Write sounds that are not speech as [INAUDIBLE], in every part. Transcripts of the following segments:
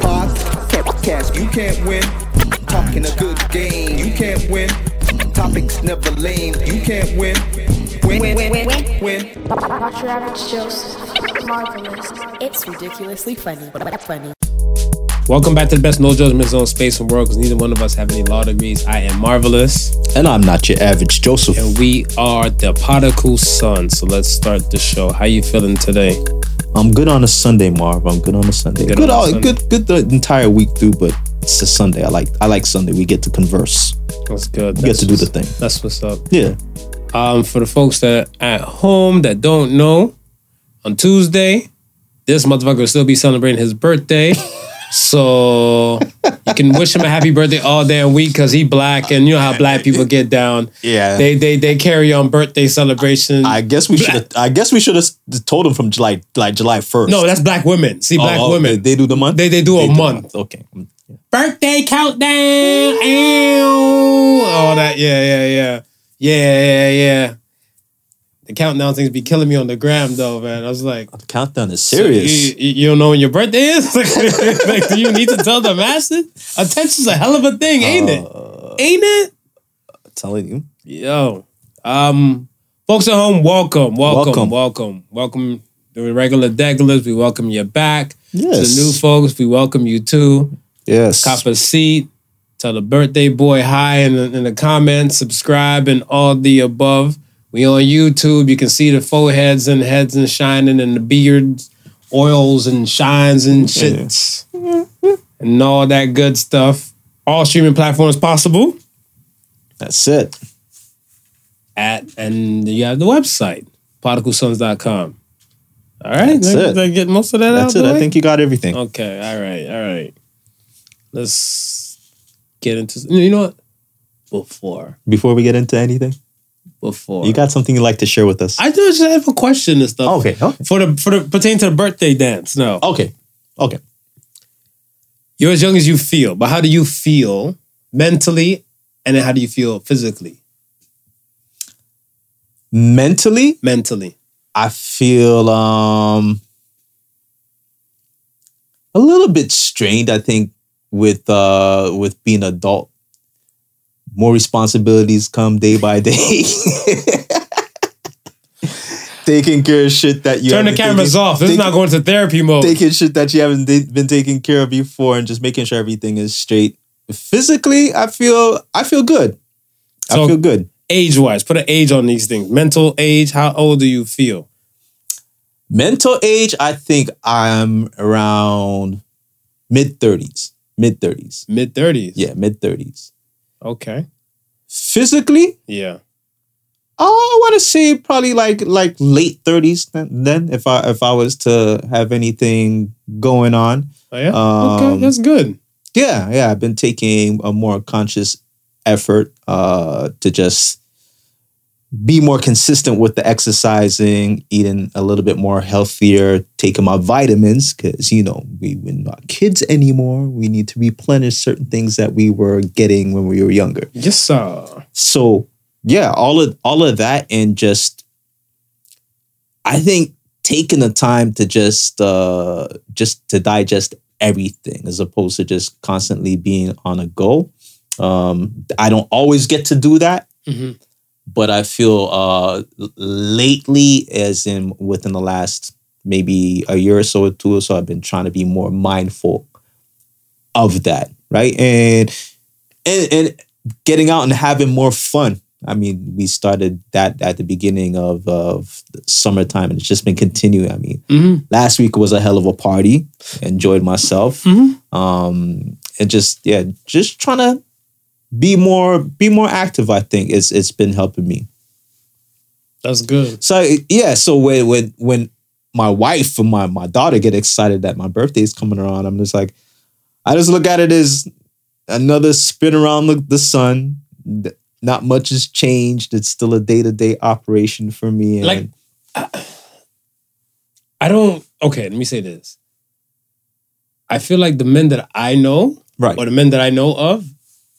Podcast, you can't win. Talking a good game, you can't win. Topics never lame, you can't win. Win, win, win, win, win. Watch your average Joseph. Marvelous. It's ridiculously funny, but funny. Welcome back to the best no judgment zone space and world because neither one of us have any law degrees. I am marvelous, And I'm not your average Joseph. and we are the Particle Sun. So let's start the show. How you feeling today? I'm good on a Sunday, Marv. I'm good on a Sunday. Good Good, all, good, good the entire week through, but it's a Sunday. I like, I like Sunday. We get to converse. That's good. We get to do the thing. That's what's up. Yeah. Um, for the folks that at home that don't know, on Tuesday, this motherfucker will still be celebrating his birthday. [LAUGHS] So you can wish him a happy birthday all damn week because he black and you know how black people get down. Yeah. They they they carry on birthday celebrations. I guess we should. I guess we should have told him from July, like July first. no, that's black women. See, oh, black Oh, women. They, they do the month. They- they do a the month. Okay. Mm, birthday countdown. Ew. All that. Yeah, yeah, yeah. Yeah, yeah, yeah. The countdown things be killing me on the gram though, man. I was like, The countdown is so serious. you, you you don't know when your birthday is? [LAUGHS] like, do you need to tell the masses? Attention's a hell of a thing, ain't it? Uh, Ain't it? telling you. Yo. Um, folks at home, welcome, welcome, welcome, Welcome. welcome. The regular degulas, we welcome you back. Yes. The new folks, we welcome you too. Yes. cop a seat, tell the birthday boy hi in the, in the comments, subscribe, and all the above. We on YouTube. You can see the foreheads and heads and shining and the beards, oils and shines and shits and all that good stuff. All streaming platforms possible That's it. at and you have the website particlesons.com. All right, That's did, it. I get most of that That's out it. the I think you got everything. Okay, all right, all right. Let's get into you know what? Before. Before we get into anything, Before. you got something you'd like to share with us? I just have a question and stuff. okay. Okay. For the for the pertaining to the birthday dance. No. Okay. Okay. You're as young as you feel, but how do you feel mentally and then how do you feel physically? Mentally, Mentally. I feel um a little bit strained, I think, with uh with being adult. More responsibilities come day by day. taking care of shit that you Turn the cameras taken- off. This is not going to therapy mode. taking shit that you haven't been taking care of before and just making sure everything is straight. Physically, I feel I feel good. So- I feel good. age wise, put an age on these things. Mental age, how old do you feel? Mental age, I think I'm around mid 30s. Mid 30s. Mid 30s. Yeah, mid 30s. Okay. Physically, Yeah. oh, I want to say probably like like late 30s then, then if I if I was to have anything going on. Oh, yeah? Um, okay, that's good. Yeah, yeah, I've been taking a more conscious effort uh to just be more consistent with the exercising, eating a little bit more healthier, taking my vitamins because you know we, we're not kids anymore. We need to replenish certain things that we were getting when we were younger. Just uh So yeah, all of all of that and just I think taking the time to just uh just to digest everything as opposed to just constantly being on a go. Um I don't always get to do that, mhm. But I feel uh lately as in within the last maybe a year or so or two or so I've been trying to be more mindful of that, right? And and and getting out and having more fun. I mean, we started that at the beginning of of summertime, and it's just been continuing. I mean, Mhm. last week was a hell of a party. Enjoyed myself, Mhm. um, and just yeah, just trying to be more be more active. I think it's it's been helping me. That's good. So yeah, so when when when my wife and my my daughter get excited that my birthday is coming around, I'm just like, I just look at it as another spin around the, the sun. Not much has changed. It's still a day to day operation for me. And Like I don't okay, let me say this. I feel like the men that I know right, or the men that I know of,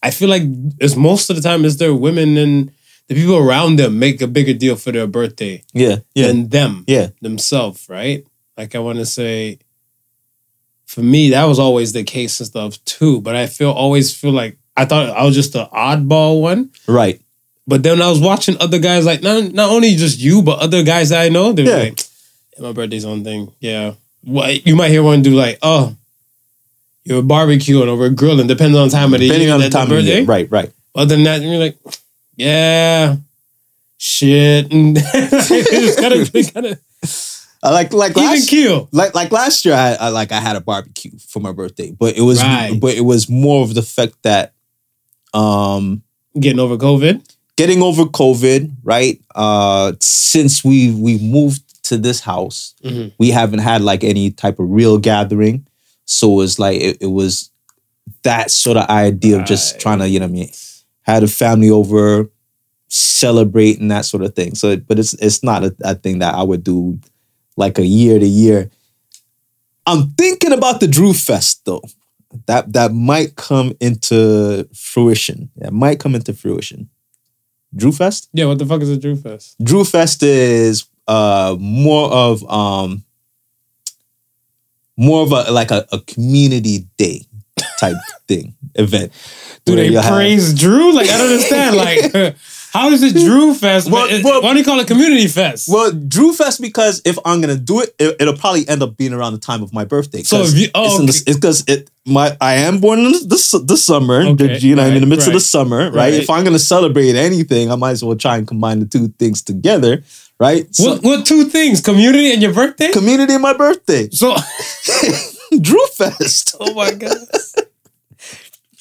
I feel like it's most of the time it's their women and the people around them make a bigger deal for their birthday yeah, yeah, than them yeah, themselves, right? Like I want to say, for me, that was always the case and stuff too. But I feel always feel like I thought I was just the oddball one. Right. But then I was watching other guys, like not not only just you, but other guys that I know, they're Yeah. like, "Yeah, my birthday's on thing. Yeah. What you might hear one do like, oh, you're barbecuing or we're grilling, depending on the time of the Depending year. on the time of the year. Right, right. Other than that, you're like, yeah, shit. And [LAUGHS] it's kind of, kind of I like like even last kill. like like last year I, I like I had a barbecue for my birthday, but it was Right. but it was more of the fact that um Getting over COVID. getting over COVID, right? Uh since we we moved to this house, Mhm. we haven't had like any type of real gathering. So it was like it, it was that sort of idea of just trying to, you know what I mean, had a family over, celebrate and that sort of thing. So but it's it's not a, a thing that I would do like a year to year. I'm thinking about the Drew Fest though. That that might come into fruition. That might come into fruition. Drew Fest? Yeah, what the fuck is a Drew Fest? Drew Fest is uh more of um more of a like a, a community day type [LAUGHS] thing event. Do they you'll have- praise Drew? Like I don't understand. Like [LAUGHS] how is it Drew Fest? Well, it- well- why do you call it Community Fest? Well, Drew Fest because if I'm gonna do it, it will probably end up being around the time of my birthday. So if you- oh, it's the- okay. because it my I am born in the, the, summer. Okay, you know, I'm in the right, midst of the summer, right? right. If I'm gonna celebrate anything, I might as well try and combine the two things together, right? So, what what two things? Community and your birthday? community and my birthday, so [LAUGHS] [LAUGHS] Drew Fest. oh my god.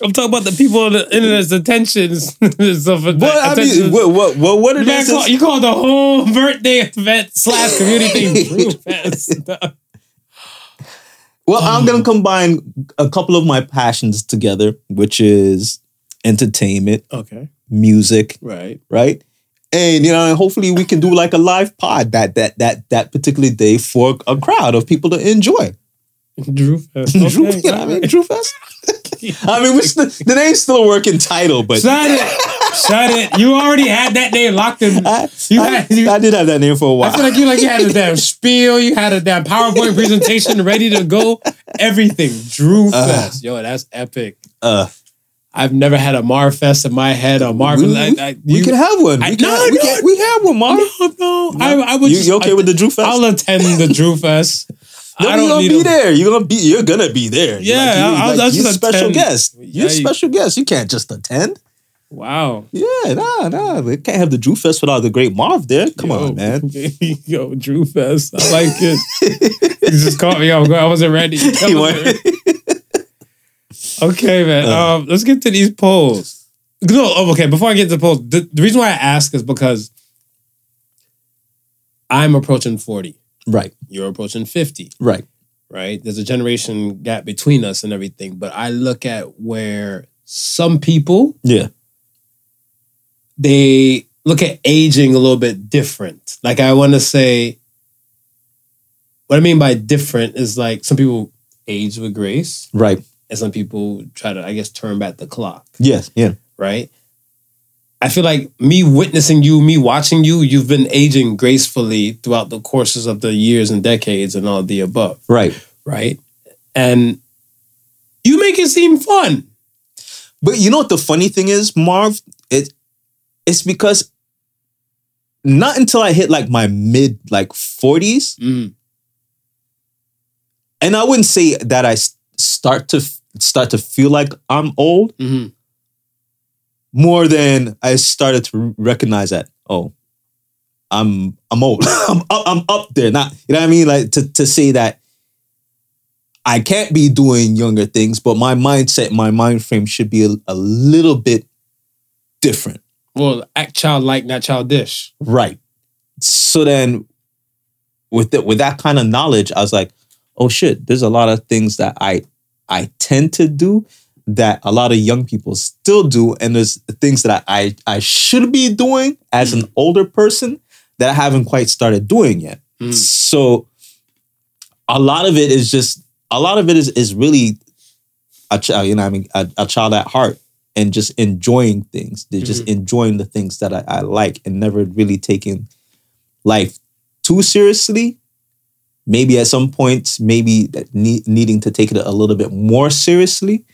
I'm talking about the people on the internet's attentions. [LAUGHS] stuff What that. I mean, what what what, what it Man, call, you call the whole birthday event slash community thing Drew Fest. Well, I'm gonna combine a couple of my passions together, which is entertainment, okay, music, right. right? And you know, and hopefully we can do like a live pod that that that that particular day for a crowd of people to enjoy. Drew Fest. [LAUGHS] Drew, Okay, you know what I mean? Drew Fest. [LAUGHS] I mean, the, the name's still a working title, but Shut it. Shut it. You already had that name locked in. I, You I, had- you- I did have that name for a while. I feel like you like you had a damn [LAUGHS] spiel, you had a damn PowerPoint presentation ready to go. Everything. Drew Fest. Yo, that's epic. uh, I've never had a Mar Fest in my head or Mar. we, we, I, I, we you- can have one. I- we, can, no, we, no. can, we have one, Mark. No, no. I, I would You, just, you okay I, with the Drew Fest? I'll attend the Drew Fest. No, I you're gonna be a- there. You're gonna be. You're gonna be there. Yeah, like, you, I'll- I'll you're a special attend. guest. You're a Yeah, you- special guest. You can't just attend. Wow. Yeah, nah, nah. We can't have the Drew Fest without the great Marv there. Come Yo, on, man. [LAUGHS] Yo, Drew Fest. I like it. [LAUGHS] you just caught me off guard. I wasn't ready. I wasn't ready. [LAUGHS] Okay, man. Uh. um, let's get to these polls. No, oh, okay. Before I get to the polls, the, the reason why I ask is because I'm approaching 40. right, You're approaching 50, right. right? There's a generation gap between us and everything. But I look at where some people Yeah, they look at aging a little bit different. Like I want to say, what I mean by different is like some people age with grace, right. And some people try to, I guess, turn back the clock, Yes, yeah, right? I feel like me witnessing you, me watching you, you've been aging gracefully throughout the courses of the years and decades and all the above, right. right? And you make it seem fun. But you know what the funny thing is, Marv? It it's because not until I hit like my mid like 40s, Mm. and I wouldn't say that I start to start to feel like I'm old hmm more than I started to recognize that oh I'm I'm old. [LAUGHS] I'm up, I'm up there. Not you know what I mean? Like to to say that I can't be doing younger things but my mindset my mind frame should be a, a little bit different. Well, act child childlike, not childish. right. So then with the, with that kind of knowledge I was like oh shit there's a lot of things that I I tend to do that a lot of young people still do and there's things that I I should be doing as an older person that I haven't quite started doing yet. Mm. so a lot of it is just a lot of it is is really a child you know I mean a, a child at heart and just enjoying things they're just enjoying the things that I, I like and never really taking life too seriously maybe at some points, maybe ne- needing to take it a little bit more seriously.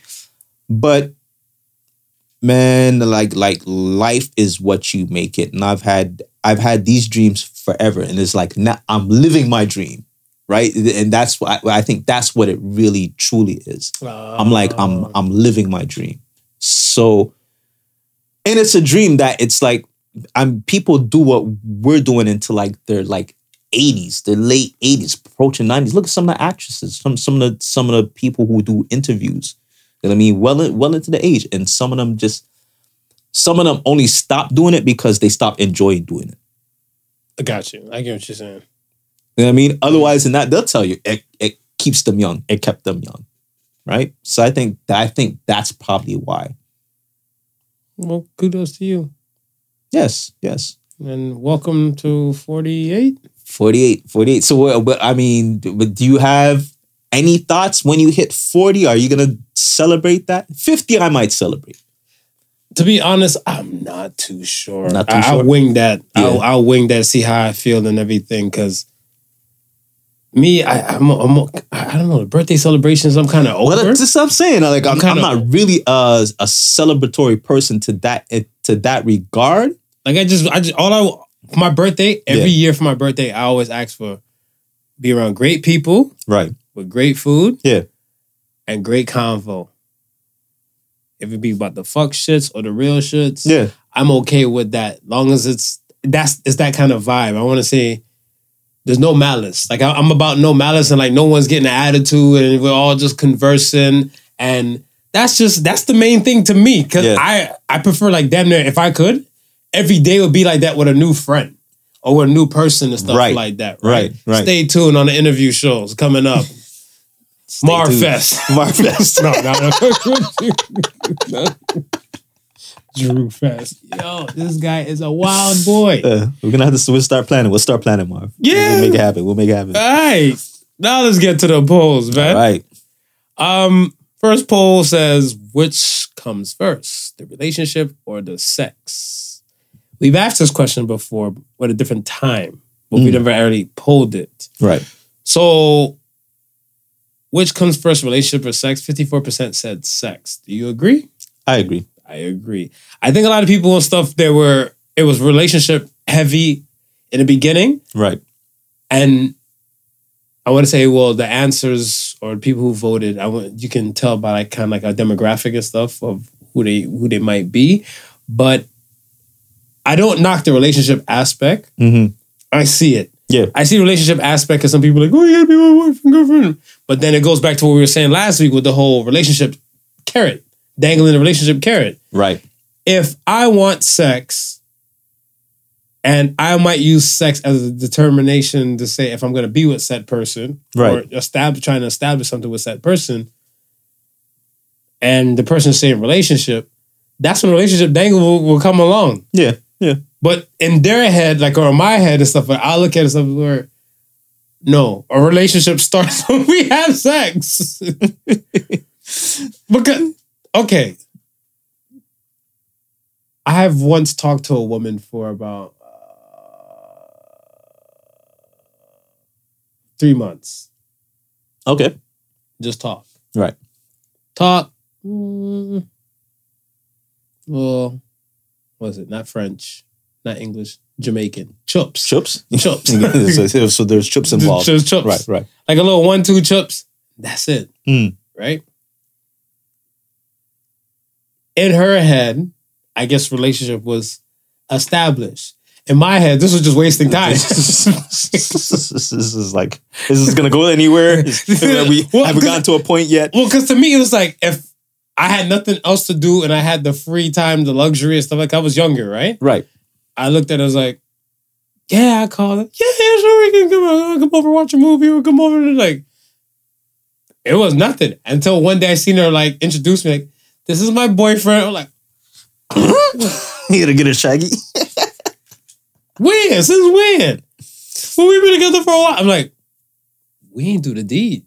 But man, like like life is what you make it, and I've had I've had these dreams forever, and it's like now I'm living my dream, right? And that's what I, I think that's what it really truly is. I'm like I'm ah. I'm living my dream. So and it's a dream that it's like I'm people do what we're doing into like their like 80s, the late 80s, approaching 90s. Look at some of the actresses, some some of the some of the people who do interviews. You know what I mean? Well well into the age. And some of them just some of them only stop doing it because they stop enjoying doing it. I got you. I get what you're saying. You know what I mean? Otherwise than that, they'll tell you it, it keeps them young. It kept them young. Right? So I think that I think that's probably why. Well, kudos to you. Yes, yes. And welcome to 48. 48, 48. So, but I mean, but do you have any thoughts when you hit 40? Are you going to celebrate that? 50, I might celebrate. To be honest, I'm not too sure. Not too I, sure? will wing that. I'll, Yeah. I'll wing that, see how I feel and everything. Because me, I, I'm, I'm, I don't know, the birthday celebrations, I'm kind of over. Well, that's what I'm saying. Like, I'm, I'm kinda- I'm not really a, a celebratory person to that eh, to that regard. Like I just, I just all I for my birthday every Yeah. year for my birthday, I always ask for be around great people Right. with great food, Yeah. and great convo. If it be about the fuck shits or the real shits, Yeah. I'm okay with that. Long as it's that's it's that kind of vibe. I want to say there's no malice. Like I, I'm about no malice and like no one's getting an attitude and we're all just conversing and that's just that's the main thing to me because Yeah. I I prefer like damn near if I could every day would be like that with a new friend or with a new person and stuff Right. like that. Right, right. Stay tuned on the interview shows coming up. [LAUGHS] Marfest. [LAUGHS] Marfest. no, no, no. [LAUGHS] Drew Fest. Yo, this guy is a wild boy. Uh, we're gonna have to we'll start planning. We'll start planning, Marv. Yeah. We'll make it happen. We'll make it happen. All right. Now let's get to the polls, man. right. Um, first poll says which comes first, the relationship or the sex? We've asked this question before at a different time, but we Mm. never already pulled it. Right. So, which comes first, relationship or sex? 54% said sex. Do you agree? I agree. I agree. I think a lot of people and stuff there were it was relationship heavy in the beginning, Right. and I want to say, well, the answers or people who voted, I want you can tell by like kind of like a demographic and stuff of who they who they might be, but I don't knock the relationship aspect. Mm-hmm. I see it. Yeah. I see relationship aspect because some people are like, oh, you gotta be my wife and girlfriend. But then it goes back to what we were saying last week with the whole relationship carrot, dangling the relationship carrot. Right. If I want sex and I might use sex as a determination to say if I'm gonna be with said person Right. or establish trying to establish something with that person, and the person saying relationship, that's when relationship dangle will, will come along. Yeah. Yeah. But in their head, like or in my head and stuff, like I look at it stuff where no, a relationship starts [LAUGHS] when we have sex. [LAUGHS] because okay. I have once talked to a woman for about uh, three months. Okay. Just talk. Right. Talk. Mm, well, was it? Not French, not English, Jamaican. Chups. Chips. Chups. [LAUGHS] [LAUGHS] so, so there's chips involved. Just chups. Right. Right. Like a little one, two chups. That's it. Mm. Right? In her head, I guess relationship was established. In my head, this was just wasting time. [LAUGHS] this is like is this gonna go anywhere? Is- have we Well, have we gotten to a point yet? Well, because to me, it was like if I had nothing else to do and I had the free time, the luxury and stuff like I was younger, right? Right. I looked at it, I was like, yeah, I called it. Yeah, yeah, sure, we can come, over, come over, watch a movie, or come over. And like, it was nothing until one day I seen her like introduce me, like, this is my boyfriend. I'm like, [LAUGHS] You gotta get a shaggy. [LAUGHS] when? Since when? Well, we've been together for a while. I'm like, we ain't do the deed.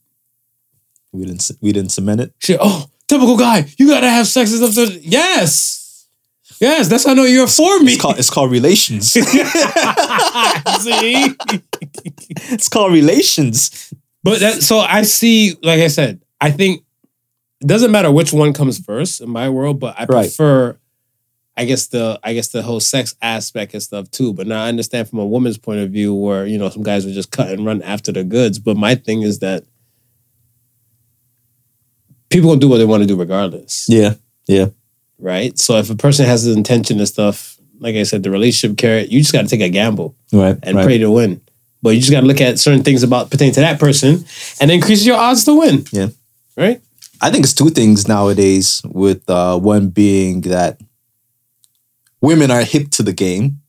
We didn't we didn't cement it. She, oh, typical guy. You gotta have sex and stuff. Yes. Yes, that's how I know you're for me. It's called it's called relations. [LAUGHS] See? it's called relations. But that, so I see, like I said, I think it doesn't matter which one comes first in my world, but I Right. prefer, I guess the I guess the whole sex aspect and stuff too. But now I understand from a woman's point of view where you know some guys would just cut and run after the goods. But my thing is that people gonna do what they want to do regardless, Yeah. Yeah. right? So if a person has the intention and stuff, like I said, the relationship carrot, you just got to take a gamble Right. and right. pray to win. But you just got to look at certain things about pertaining to that person and increase your odds to win. Yeah. Right? I think it's two things nowadays, with uh, one being that women are hip to the game,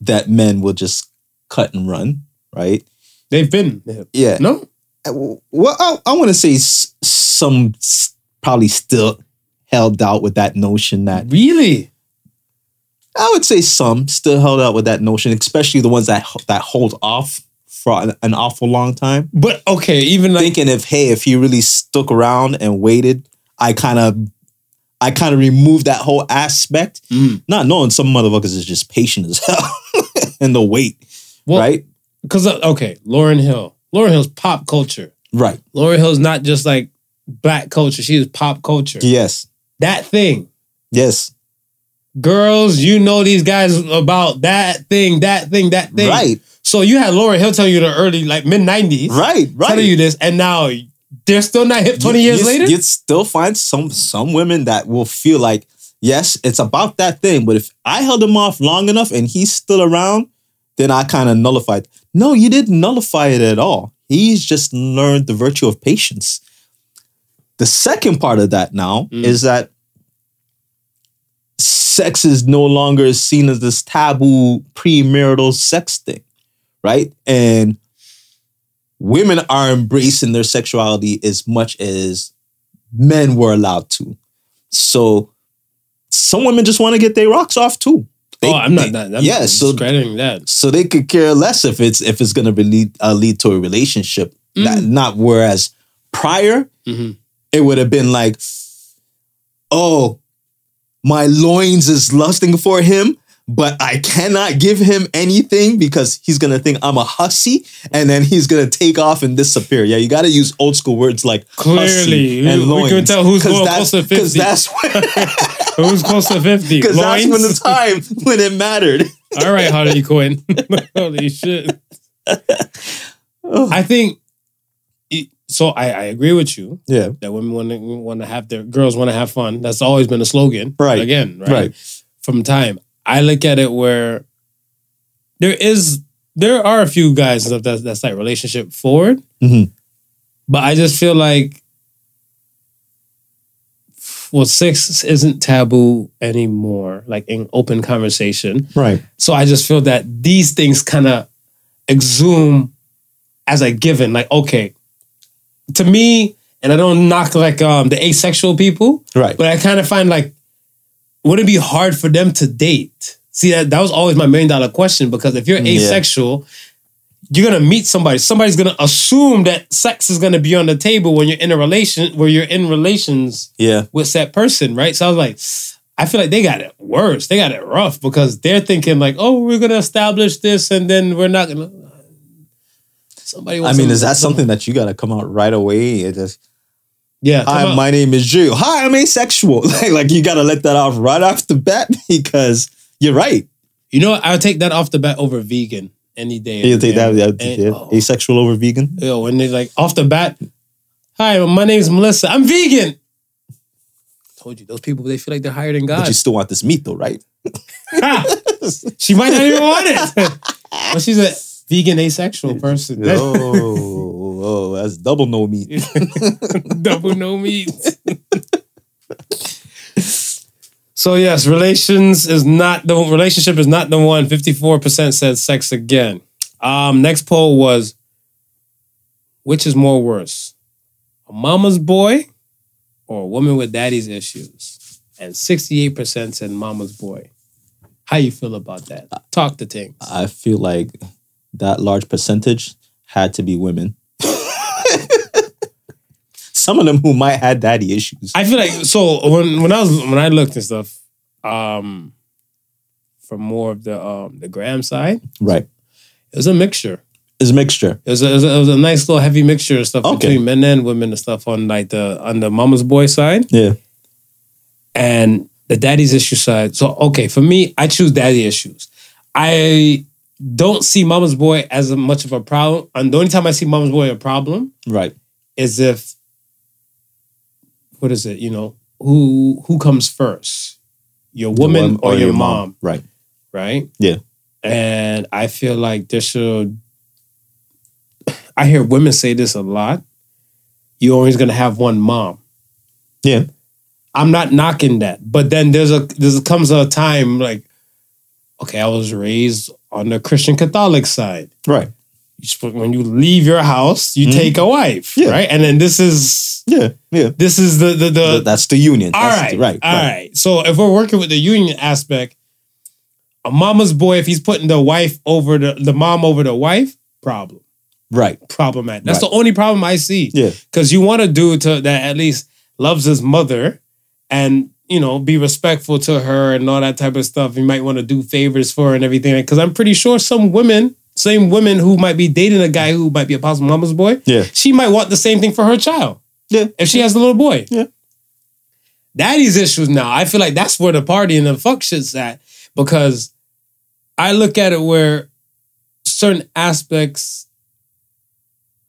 that men will just cut and run, right? They've been. Yeah. No? Uh, Well, I, I want to say s- some probably still held out with that notion that Really? I would say some still held out with that notion, especially the ones that that hold off for an, an awful long time. But okay, even like thinking if hey, if he really stuck around and waited, I kind of, I kind of removed that whole aspect, Mm. not knowing some motherfuckers is just patient as [LAUGHS] hell and the wait, well, right, Because okay, Lauryn Hill. Lauryn Hill's pop culture. right, Lauryn Hill's not just like black culture. She is pop culture. yes, That thing. yes, Girls, you know these guys about that thing, that thing, that thing. right, So you had Laura Hill tell you the early, like mid 90s. right, right. Telling you this, and now they're still not hip 20 You- years you, later? you'd still find some some women that will feel like yes, it's about that thing, but if I held him off long enough and he's still around, then I kind of nullified. No, you didn't nullify it at all. He's just learned the virtue of patience. The second part of that now Mm. is that sex is no longer seen as this taboo premarital sex thing, right? And women are embracing their sexuality as much as men were allowed to. So some women just want to get their rocks off too. They- oh, I'm not they- that. I'm yeah, so that. so they could care less if it's if it's going to lead uh, lead to a relationship. Not, not whereas prior Mhm. It would have been like, oh, my loins is lusting for him, but I cannot give him anything because he's gonna think I'm a hussy, and then he's gonna take off and disappear. Yeah, you got to use old school words like Clearly, hussy we- and we loins. can tell who's going close to 50. Because that's when, [LAUGHS] Who's close to 50? because [LAUGHS] that's when the time when it mattered. All right, [LAUGHS] Harley Quinn. Holy shit. I think so. I, I agree with you Yeah, that women want to want to have their girls want to have fun. That's always been a slogan. Right. Again, right? Right. From time, I look at it where there is there are a few guys that that's that's like relationship forward, Mhm. but I just feel like well, sex isn't taboo anymore, like in open conversation. right. So I just feel that these things kind of exhume as a given. Like, okay, to me, and I don't knock like um the asexual people, Right. but I kind of find like, would it be hard for them to date? See that that was always my million dollar question because if you're Yeah. asexual, you're gonna meet somebody. Somebody's gonna assume that sex is gonna be on the table when you're in a relation where you're in relations Yeah. with that person, right? So I was like, I feel like they got it worse. They got it rough because they're thinking like, oh, we're gonna establish this and then we're not gonna. Somebody. I mean, some- is that something that you got to come out right away? It just, Yeah. Hi, out. my name is Drew. Hi, I'm asexual. [LAUGHS] like, like you got to let that off right off the bat [LAUGHS] because you're right. you know, what? I'll take that off the bat over vegan any day. You take that, Yeah. that And- yeah. oh, asexual over vegan. yo, when they're like off the bat, hi, my name's Melissa. I'm vegan. Told you, those people they feel like they're higher than God. But you still want this meat though, right? [LAUGHS] she might not even want it, but she's a vegan asexual person. oh, oh, that's double no meat. [LAUGHS] Double no meat. [LAUGHS] so yes, relations is not the relationship is not the one. Fifty-four percent said sex again. Um, next poll was which is more worse, a mama's boy or a woman with daddy's issues? And sixty-eight percent said mama's boy. How you feel about that? Talk to things. I feel like that large percentage had to be women. [LAUGHS] Some of them who might had daddy issues. I feel like so when when I was when I looked and stuff, um, from more of the um the gram side, Right. it was a mixture. It's a mixture. It was a, it was a, it was a nice little heavy mixture of stuff Okay. between men and women and stuff on like the on the mama's boy side Yeah. and the daddy's issue side. So okay, for me, I choose daddy issues. I don't see mama's boy as much of a problem. And the only time I see mama's boy a problem Right. is if what is it? You know who who comes first, your woman The or, one your, mom, Right. right? Yeah. And I feel like there should. I hear women say this a lot. You're always gonna have one mom. Yeah. I'm not knocking that, but then there's a there's comes a time like, okay, I was raised on the Christian Catholic side. Right. When you leave your house, you Mhm. take a wife, Yeah. right? And then this is Yeah. Yeah. this is the the, the Th- That's the union. all right, the- right. all right. right. So if we're working with the union aspect, a mama's boy, if he's putting the wife over the the mom over the wife, problem, Right. problematic. That's Right. the only problem I see. Yeah. because you want a dude to that at least loves his mother and you know be respectful to her and all that type of stuff. You might want to do favors for her and everything. Because I'm pretty sure some women, same women who might be dating a guy who might be a possible mama's boy, Yeah. she might want the same thing for her child. Yeah. if she has a little boy. Yeah. Daddy's issues now. I feel like that's where the party and the fuck shit's at because I look at it where certain aspects,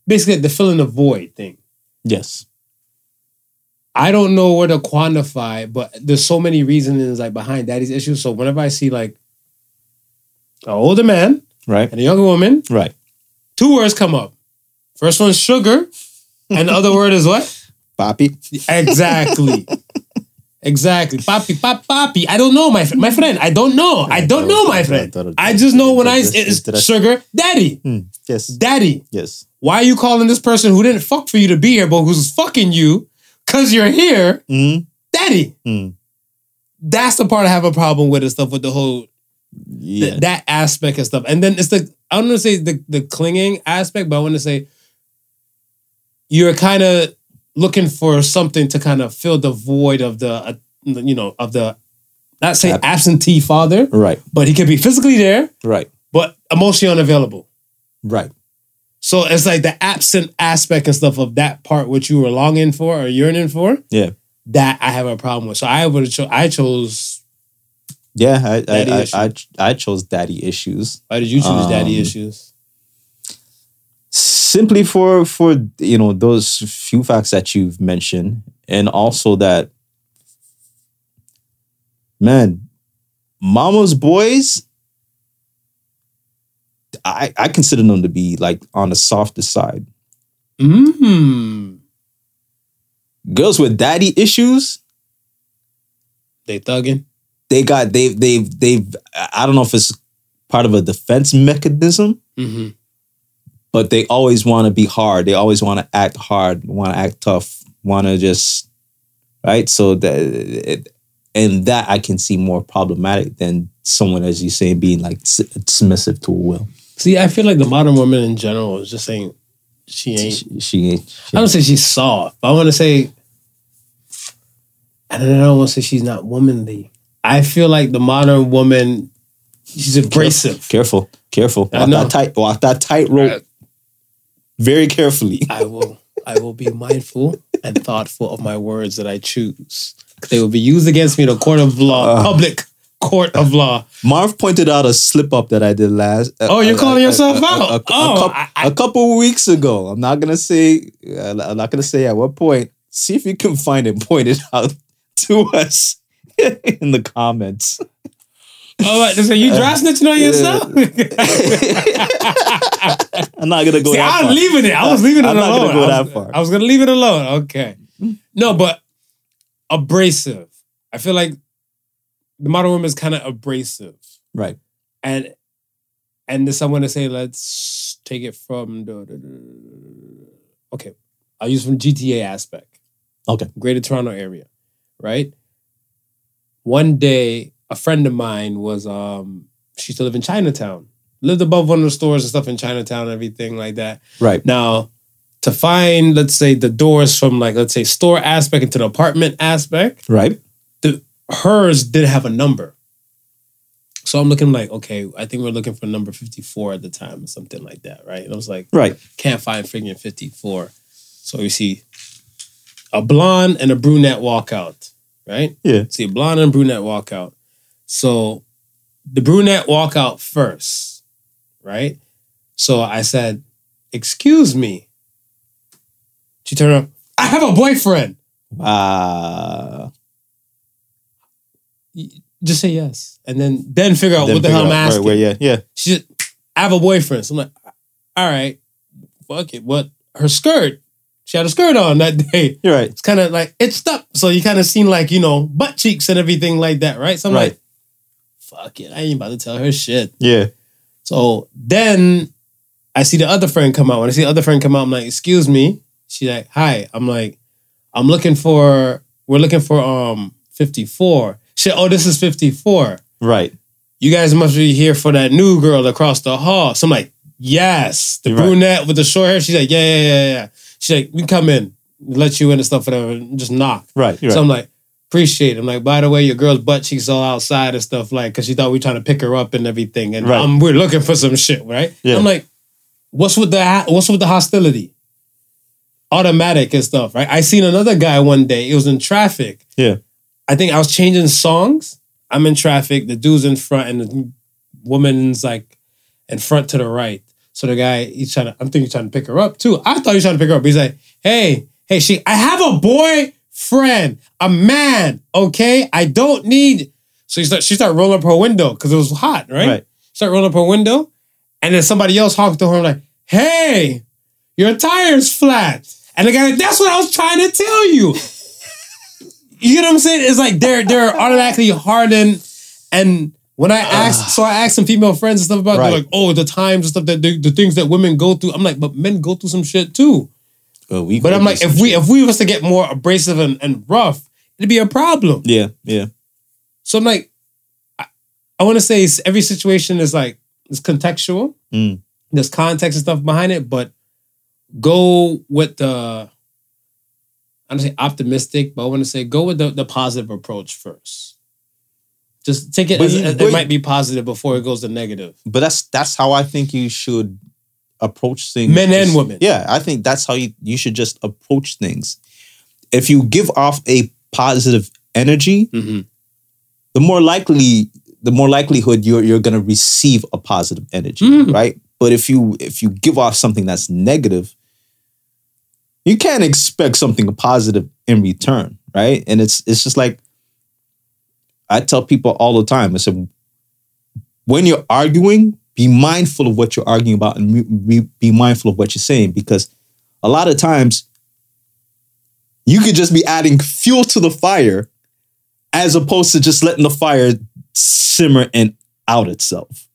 basically the filling the void thing. Yes. I don't know where to quantify, but there's so many reasons like behind daddy's issues. So whenever I see like an older man Right. and a younger woman, Right. two words come up. First one's sugar, and the other [LAUGHS] word is what? Poppy. Exactly. [LAUGHS] exactly. Papi, pop, poppy. I don't know, my friend. My friend, I don't know. I don't know, my friend. I just know when I it's sugar, daddy, Hmm. Yes. daddy. Yes. Why are you calling this person who didn't fuck for you to be here, but who's fucking you because you're here, Mm. daddy? Mm. That's the part I have a problem with and stuff with the whole Yeah. th- that aspect and stuff. And then it's the I don't want to say the the clinging aspect, but I want to say you're kind of looking for something to kind of fill the void of the uh, you know of the not say Ab- absentee father, right. but he could be physically there, Right. but emotionally unavailable. Right. So it's like the absent aspect and stuff of that part which you were longing for or yearning for. Yeah. That I have a problem with. So I would have cho- I chose. Yeah. I I, I. I I chose daddy issues. Why did you choose daddy Um, issues? simply for for you know those few facts that you've mentioned and also that man mama's boys i i consider them to be like on the softer side Mm. girls with daddy issues They thugging. they got they've they've they've i don't know if it's part of a defense mechanism Mm-hmm. but they always want to be hard. They always want to act hard, want to act tough, want to just right. So that it, and that I can see more problematic than someone, as you say, being like submissive to a will. See, I feel like the modern woman in general is just saying she ain't. She, she ain't. I don't say she's soft. But I want to say, and then I don't want to say she's not womanly. I feel like the modern woman, she's abrasive. Careful, careful. I Walk know. that tight. Walk that tight rope very carefully. I will. I will be mindful and thoughtful of my words that I choose. They will be used against me in a court of law, Uh. public court of law. Marv pointed out a slip up that I did last. Uh, oh, you're uh, calling uh, yourself out. A, Oh, coup- I- I- a couple weeks ago. I'm not gonna say. uh, I'm not gonna say at what point. See if you can find it. Point it [LAUGHS] out to us [LAUGHS] in the comments. Oh, what? So you dry snitching on yourself? [LAUGHS] I'm not gonna go See, I was far. leaving it. I was leaving it I'm not alone. gonna go I was, that far. I was gonna leave it alone. Okay. No, but abrasive. I feel like the modern woman is kind of abrasive, Right. and and I want to say, let's take it from the, okay. I'll use from GTA aspect. Okay. Greater Toronto area, right? One day, a friend of mine was um she used to live in Chinatown. Lived above one of the stores and stuff in Chinatown and everything like that. Right. Now, to find, let's say, the doors from like, let's say, store aspect into the apartment aspect, Right. Hers didn't have a number. So I'm looking like, okay, I think we're looking for number 54 at the time or something like that, right? And I was like, Right. can't find freaking 54. So we see a blonde and a brunette walk out, right? Yeah. See a blonde and brunette walk out. So the brunette walk out first, right? So I said, excuse me. She turned up, I have a boyfriend. Uh, Just say yes. And then then figure out then what the hell I'm out- right, asking. where- yeah, yeah. She said, I have a boyfriend. So I'm like, all right, fuck it. What her skirt? She had a skirt on that [LAUGHS] day. You're right. It's kind of like it's up. So you kind of seen like, you know, butt cheeks and everything like that, right? So I'm Right. like, fuck it. I ain't about to tell her shit. Yeah. So then I see the other friend come out. When I see the other friend come out, I'm like, excuse me. She's like, hi. I'm like, I'm looking for, we're looking for um 54. She, oh, this is 54 Right. you guys must be here for that new girl across the hall. So I'm like, yes. The You're right. brunette with the short hair. She's like, yeah, yeah, yeah, yeah. She's like, we come in, let you in and stuff, whatever. and Just knock. Right. So right. I'm like, appreciate it. I'm like, by the way, your girl's butt cheeks all outside and stuff, like, because she thought we were trying to pick her up and everything. And Right. um, we're looking for some shit, right? Yeah. I'm like, what's with the what's with the hostility? Automatic and stuff, right? I seen another guy one day. It was in traffic. Yeah. I think I was changing songs. I'm in traffic. The dude's in front, and the woman's like in front to the right. So the guy, he's trying to. I'm thinking he's trying to pick her up too. I thought he was trying to pick her up. He's like, "Hey, hey, she. I have a boyfriend, a man. Okay, I don't need." So she start, she started rolling up her window because it was hot, right? Right. She started rolling up her window, and then somebody else honked to her like, "Hey, your tire's flat." And the guy, like, that's what I was trying to tell you. You know what I'm saying? It's like they're they're automatically hardened. And when I asked, so I asked some female friends and stuff about, it, they're Right. like, oh, the times and stuff that the, the things that women go through. I'm like, but men go through some shit too. Well, we But I'm like, if we shit. if we was to get more abrasive and, and rough, it'd be a problem. yeah, yeah, So I'm like, I, I want to say every situation is like it's contextual. Mm. There's context and stuff behind it, but go with the I don't say optimistic, but I want to say go with the, the positive approach first. Just take it But as you- it might be positive before it goes to negative. but that's that's how I think you should approach things. Men and women. Yeah, I think that's how you you should just approach things. If you give off a positive energy, Mm-hmm. the more likely the more likelihood you're you're gonna receive a positive energy, Mhm. right? But if you if you give off something that's negative, you can't expect something positive in return, right? And it's it's just like I tell people all the time. I said, when you're arguing, be mindful of what you're arguing about and be- mindful of what you're saying because a lot of times you could just be adding fuel to the fire as opposed to just letting the fire simmer and out itself,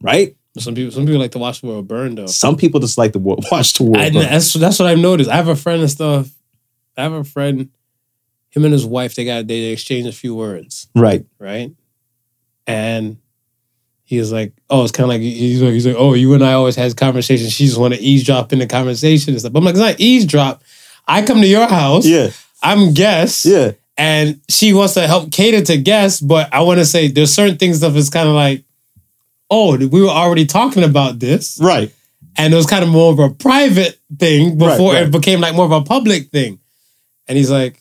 right? Some people some people like to watch the world burn though. Some people just like to [LAUGHS] watch the world. I, burn. that's that's what I've noticed. I have a friend and stuff. I have a friend, him and his wife, they got they exchanged a few words. Right. right? And he was like, "Oh, it's kind of like he's like, he's like, oh, you and I always had conversations. She just want to eavesdrop in the conversation and stuff." But I'm like, "It's not eavesdrop. I come to your house. Yeah. I'm guest. Yeah. and she wants to help cater to guests. But I want to say there's certain things stuff is kind of like, oh, we were already talking about this, Right. and it was kind of more of a private thing before right. it became like more of a public thing. And he's like,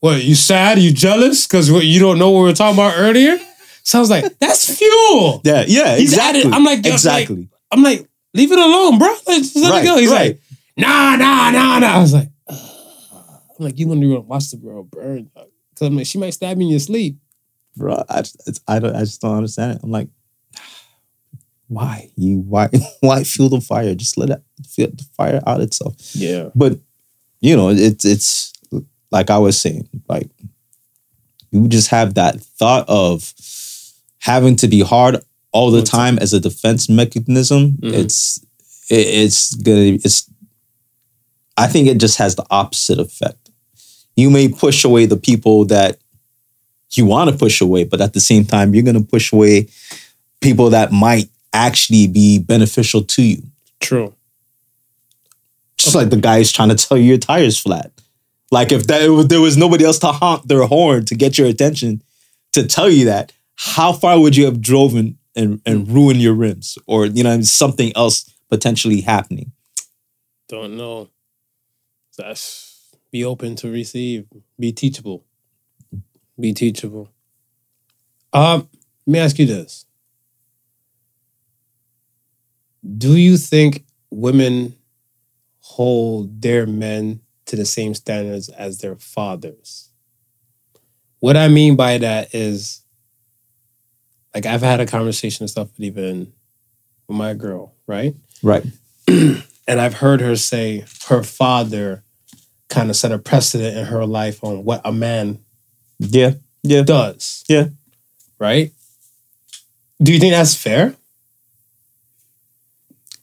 "What? You sad? You jealous? Because you don't know what we were talking about earlier?" So I was like, "That's fuel." Yeah. Yeah. He's exactly. I'm like, exactly. I'm like, "Leave it alone, bro. Like, just let Right, it go." He's right. like, "Nah, nah, nah, nah." I was like, "Ugh." "I'm like, you want to watch the girl burn?" Because I'm like, she might stab you in your sleep. bro. I just, it's, I don't. I just don't understand it. I'm like, why you? Why? [LAUGHS] Why fuel the fire? Just let it feel the fire out itself. Yeah. But you know, it's it's like I was saying, like you just have that thought of having to be hard all the time as a defense mechanism. Mhm. It's it, it's gonna it's. I think it just has the opposite effect. You may push away the people that you want to push away, but at the same time, you're gonna push away people that might actually be beneficial to you. True. Just like the guy's trying to tell you your tire's flat. Like if that if there was nobody else to honk their horn to get your attention to tell you that, how far would you have driven and, and ruined your rims? Or you know, something else potentially happening. Don't know. That's be open to receive. Be teachable. Be teachable. Um, let me ask you this. Do you think women hold their men to the same standards as their fathers? What I mean by that is like I've had a conversation and stuff with even with my girl, right? Right. [CLEARS THROAT] and I've heard her say her father kind of set a precedent in her life on what a man Yeah. Yeah. does. Yeah. Right? Do you think that's fair?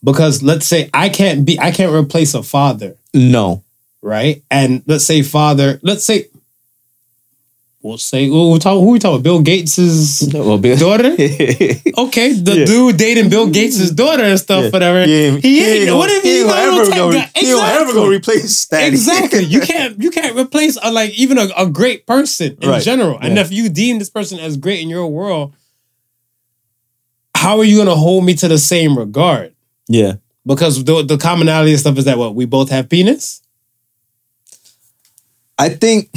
Because let's say I can't be I can't replace a father, No. right? And let's say father, let's say we'll say we'll talk, who we talking about? Bill Gates's [LAUGHS] Well, be- daughter? [LAUGHS] Okay, the Yeah. dude dating Bill Gates's [LAUGHS] daughter and stuff, Yeah. whatever. Yeah, he ain't. what if he ain't ever gonna, guy? he ever gonna replace that. Exactly. You can't you can't replace a, like even a, a great person in Right. general. And if you deem this person as great in your world, how are you gonna hold me to the same regard? Yeah. Because the, the commonality of stuff is that what we both have penis. I think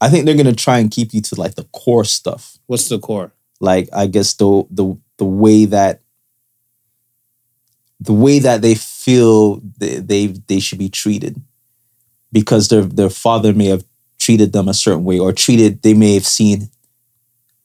I think they're gonna try and keep you to like the core stuff. What's the core? Like I guess the the the way that the way that they feel they they, they should be treated. Because their their father may have treated them a certain way or treated they may have seen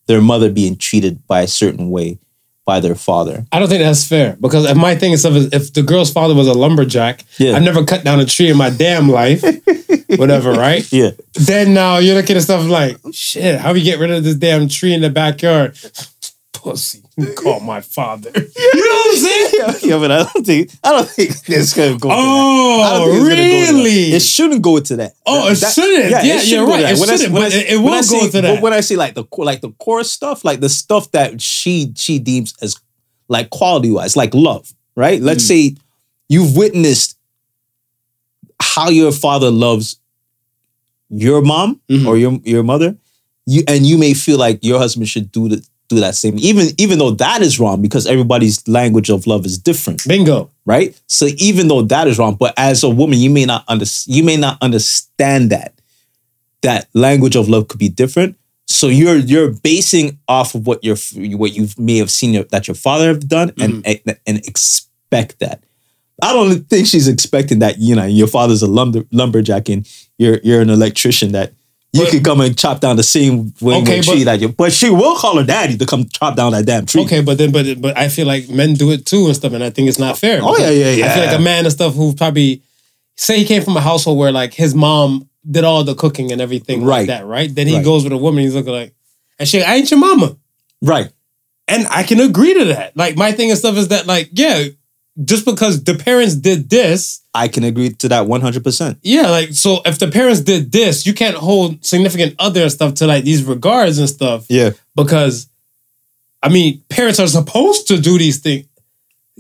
their mother being treated by a certain way by their father. I don't think that's fair because if my thing is if the girl's father was a lumberjack, Yeah. I've never cut down a tree in my damn life, [LAUGHS] whatever, right? Yeah. Then now you're looking at stuff like, shit, how we get rid of this damn tree in the backyard? Pussy, you call my father. [LAUGHS] You know what I'm saying? yeah, [LAUGHS] yeah, but I don't think I don't think it's gonna go. to that. Oh, don't think it's gonna go that. really? It shouldn't go to that. Oh, it shouldn't. Yeah, shouldn't you're right. It When I say- shouldn't, I- but it- it will go to that. But when I say like the core- like the core stuff, like the stuff that she she deems as like quality wise, like love, right? Let's Mm. say you've witnessed how your father loves your mom Mhm. or your your mother, you and you may feel like your husband should do the do that same, even even though that is wrong because everybody's language of love is different Bingo. right? So even though that is wrong, but as a woman, you may not under, you may not understand that that language of love could be different. So you're you're basing off of what your what you may have seen your, that your father have done and mm-hmm. and expect that. I don't think she's expecting that you know your father's a lumber, lumberjack and you're you're an electrician that you But- could come and chop down the same way Okay, tree but- that you. But she will call her daddy to come chop down that damn tree. Okay, but then, but but I feel like men do it too and stuff, and I think it's not fair. Oh, yeah, yeah, yeah. I feel like a man and stuff who probably say he came from a household where like his mom did all the cooking and everything like Right. that, right? Then he Right. goes with a woman, he's looking like, and she, I ain't your mama. Right. And I can agree to that. Like my thing and stuff is that like, yeah, just because the parents did this, I can agree to that one hundred percent. yeah, like so if the parents did this, you can't hold significant other stuff to like these regards and stuff Yeah. because I mean, parents are supposed to do these things.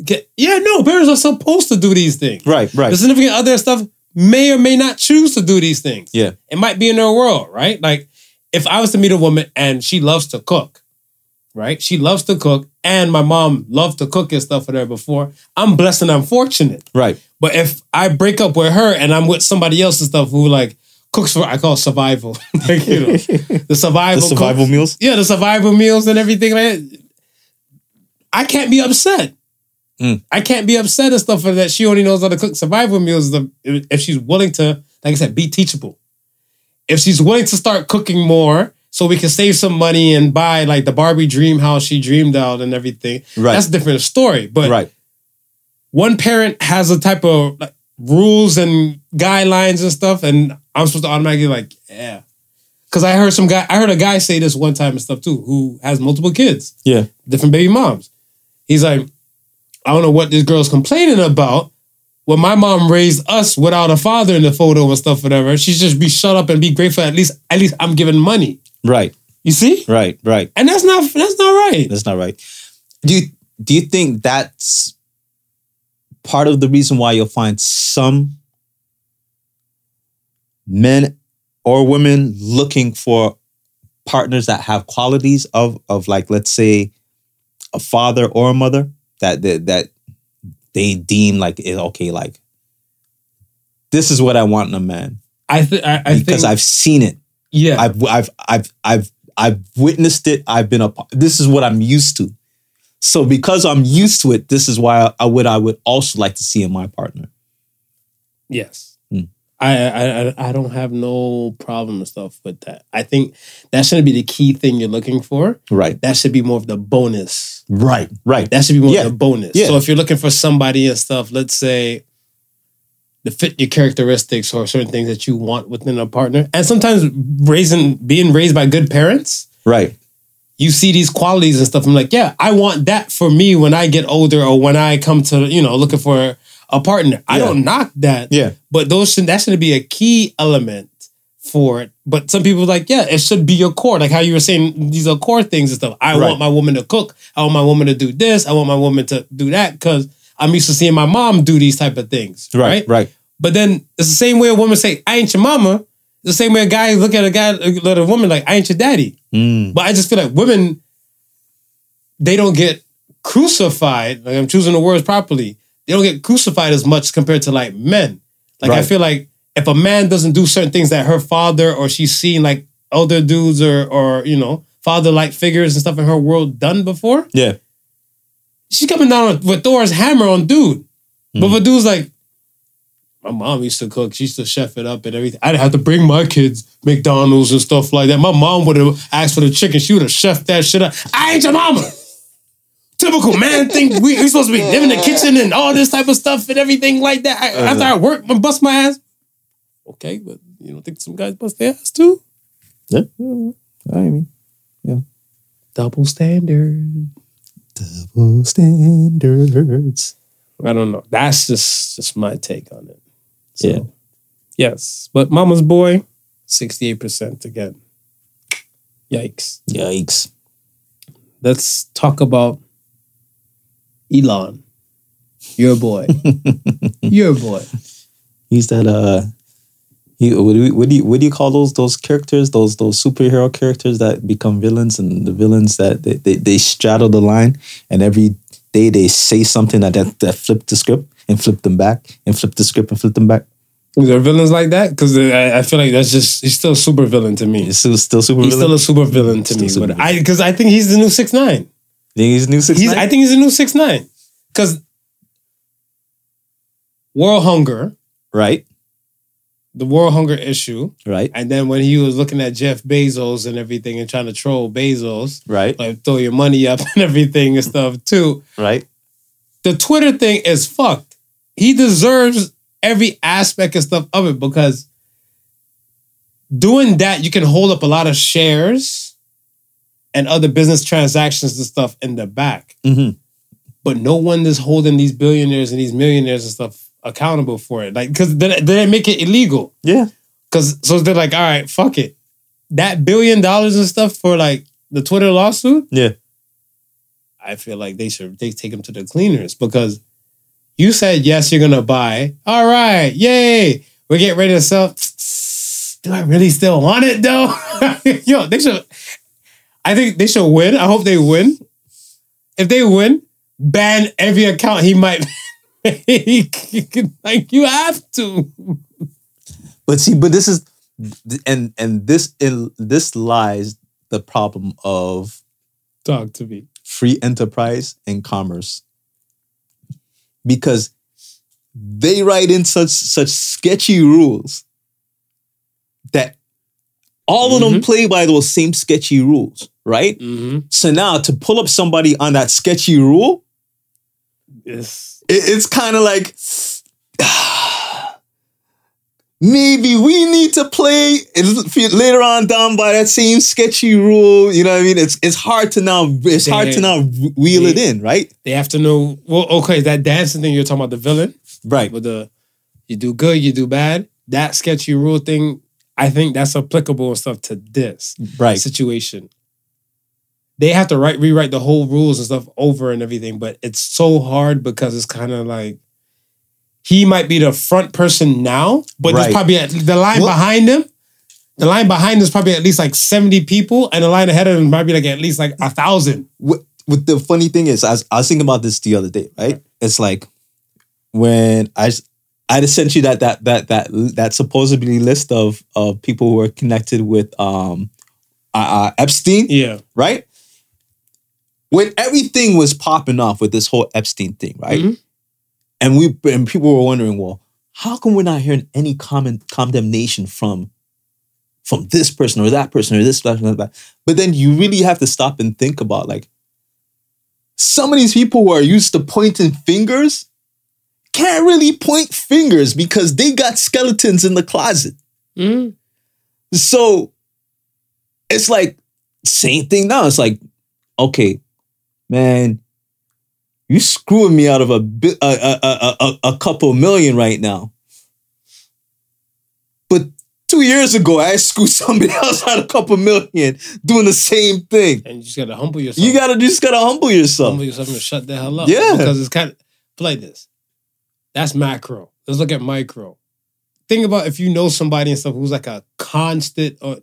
Get, yeah, no, parents are supposed to do these things. Right. Right. The significant other stuff may or may not choose to do these things. Yeah. It might be in their world, right? Like if I was to meet a woman and she loves to cook, right? She loves to cook, and my mom loved to cook and stuff with her before. I'm blessed and I'm fortunate. Right. But if I break up with her and I'm with somebody else and stuff who like cooks for, I call survival. [LAUGHS] like, you know, the [LAUGHS] survival, The survival cook- meals. yeah, the survival meals and everything like that. I can't be upset. Mm. I can't be upset and stuff for that. She only knows how to cook survival meals if she's willing to, like I said, be teachable. If she's willing to start cooking more so we can save some money and buy like the Barbie dream house she dreamed out and everything, Right. that's a different story. But right. one parent has a type of like, rules and guidelines and stuff, and I'm supposed to automatically like, yeah. Because I heard some guy, I heard a guy say this one time and stuff too, who has multiple kids, Yeah. different baby moms. He's like, I don't know what this girl's complaining about. When my mom raised us without a father in the photo and stuff, whatever, she should just be shut up and be grateful. At least, at least I'm giving money. Right. You see, Right. Right. and that's not that's not right. That's not right. Do you do you think that's part of the reason why you'll find some men or women looking for partners that have qualities of of like let's say a father or a mother that that, that they deem like eh, okay like this is what I want in a man I think I, I because think I've seen it yeah. I've I've I've I've I've witnessed it. I've been a. This is what I'm used to. So because I'm used to it, this is why I, I would I would also like to see in my partner. Yes. Hmm. I, I I I don't have no problem and stuff with that. I think that shouldn't be the key thing you're looking for. Right. That should be more of the bonus. Right. Right. That should be more Yeah. of the bonus. Yeah. So if you're looking for somebody and stuff, let's say to fit your characteristics or certain things that you want within a partner, and sometimes raising being raised by good parents, Right. you see these qualities and stuff. I'm like, yeah, I want that for me when I get older or when I come to you know looking for a partner. I don't knock that. Yeah. But those should that should be a key element for it. But some people are like, yeah, it should be your core. Like how you were saying, these are core things and stuff. I Right. want my woman to cook. I want my woman to do this. I want my woman to do that because I'm used to seeing my mom do these type of things. Right. Right. Right. But then it's the same way a woman say, I ain't your mama. The same way a guy look at a guy, at a woman like, I ain't your daddy. Mm. But I just feel like women, they don't get crucified. Like I'm choosing the words properly. They don't get crucified as much compared to like men. Like I feel like if a man doesn't do certain things that her father or she's seen like older dudes or or you know father like figures and stuff in her world done before, Yeah. She's coming down with Thor's hammer on dude. But hmm. the dude's like, my mom used to cook, she used to chef it up and everything. I'd have to bring my kids McDonald's and stuff like that. My mom would have asked for the chicken. She would have chefed that shit up. I ain't your mama. Typical man thing. We, we supposed to be living in the kitchen and all this type of stuff and everything like that. I, After uh-huh. I work, I bust my ass. Okay, but you don't think some guys bust their ass too? Yeah. I mean, yeah. Double standard. Double standards. I don't know. That's just just my take on it. So, Yeah. Yes, but Mama's Boy, sixty-eight percent again. Yikes. Yikes. Let's talk about Elon. Your boy. [LAUGHS] Your boy. He's that uh he what do you what do you what do you call those those characters, those those superhero characters that become villains and the villains that they, they, they straddle the line and every day they say something that, that that flip the script and flip them back and flip the script and flip them back. Is there villains like that? Because I, I feel like that's just he's still a super villain to me. It's still still super He's villain. still a super villain to Still me. But I because I think he's the new six nine. Think he's new six He's I think he's the new six nine. Because world hunger, right, the world hunger issue, right, and then when he was looking at Jeff Bezos and everything and trying to troll Bezos, right, like throw your money up [LAUGHS] and everything and stuff too. right. The Twitter thing is fucked. He deserves every aspect and stuff of it because doing that, you can hold up a lot of shares and other business transactions and stuff in the back. Mm-hmm. But no one is holding these billionaires and these millionaires and stuff accountable for it. Like, because then, then they make it illegal. Yeah. Because so they're like, all right, fuck it. That billion dollars and stuff for like the Twitter lawsuit, Yeah. I feel like they should they take them to the cleaners because you said yes, you're gonna buy. All right, yay, we're getting ready to sell. [SNIFFS] Do I really still want it though? [LAUGHS] Yo, they should. I think they should win. I hope they win. If they win, ban every account he might. [LAUGHS] [LAUGHS] like you have to. But see, but this is and and this in this lies the problem of Talk to me. free enterprise and commerce because they write in such such sketchy rules that all of them play by those same sketchy rules right Mm-hmm. so now to pull up somebody on that sketchy rule Yes. It- it's kind of like [SIGHS] maybe we need to play later on down by that same sketchy rule you know what i mean it's it's hard to now it's hard to now wheel it in right They have to know. Well, okay, that dancing thing you're talking about the villain. right with the you do good, you do bad. That sketchy rule thing, I think that's applicable and stuff to this right situation. They have to write rewrite the whole rules and stuff over and everything, but it's so hard because it's kind of like he might be the front person now, but Right. there's probably a, the line Well- behind him. The line behind is probably at least like 70 people, and the line ahead of him might be like at least like a thousand. what, what the funny thing is, I was, I was thinking about this the other day, right? It's like when I I just sent you that that that that that supposedly list of of people who are connected with um uh, uh, Epstein, Yeah. right? When everything was popping off with this whole Epstein thing, right? Mhm. And we and people were wondering, well, how come we're not hearing any common condemnation from from this person or that person or this person or that? But then you really have to stop and think about like some of these people who are used to pointing fingers can't really point fingers because they got skeletons in the closet. Mhm. So it's like same thing now. It's like, okay, man, you screwing me out of a a, a, a, a, a couple million right now. But two years ago, I screwed [LAUGHS] somebody else out a couple million doing the same thing. And you just gotta humble yourself. You gotta you just gotta humble yourself. humble yourself and shut the hell up. Yeah. Because it's kind of play this. That's macro. Let's look at micro. Think about if you know somebody and stuff who's like a constant or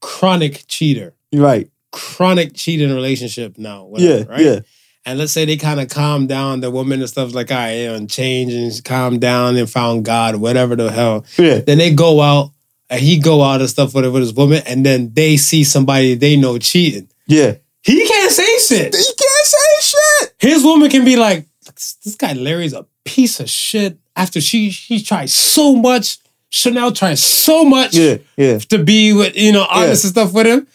chronic cheater, Right. Chronic cheating relationship now. Yeah. Right? Yeah. And let's say they kind of calm down, the woman and stuff like, all right, and change and calm down and found God, whatever the hell. Yeah. Then they go out and he go out and stuff with, with his woman, and then they see somebody they know cheating. Yeah. He can't say shit. He can't say shit. His woman can be like, this guy Larry's a piece of shit. After she she tried so much, Chanel tried so much Yeah. Yeah. to be with you know artists and stuff with him.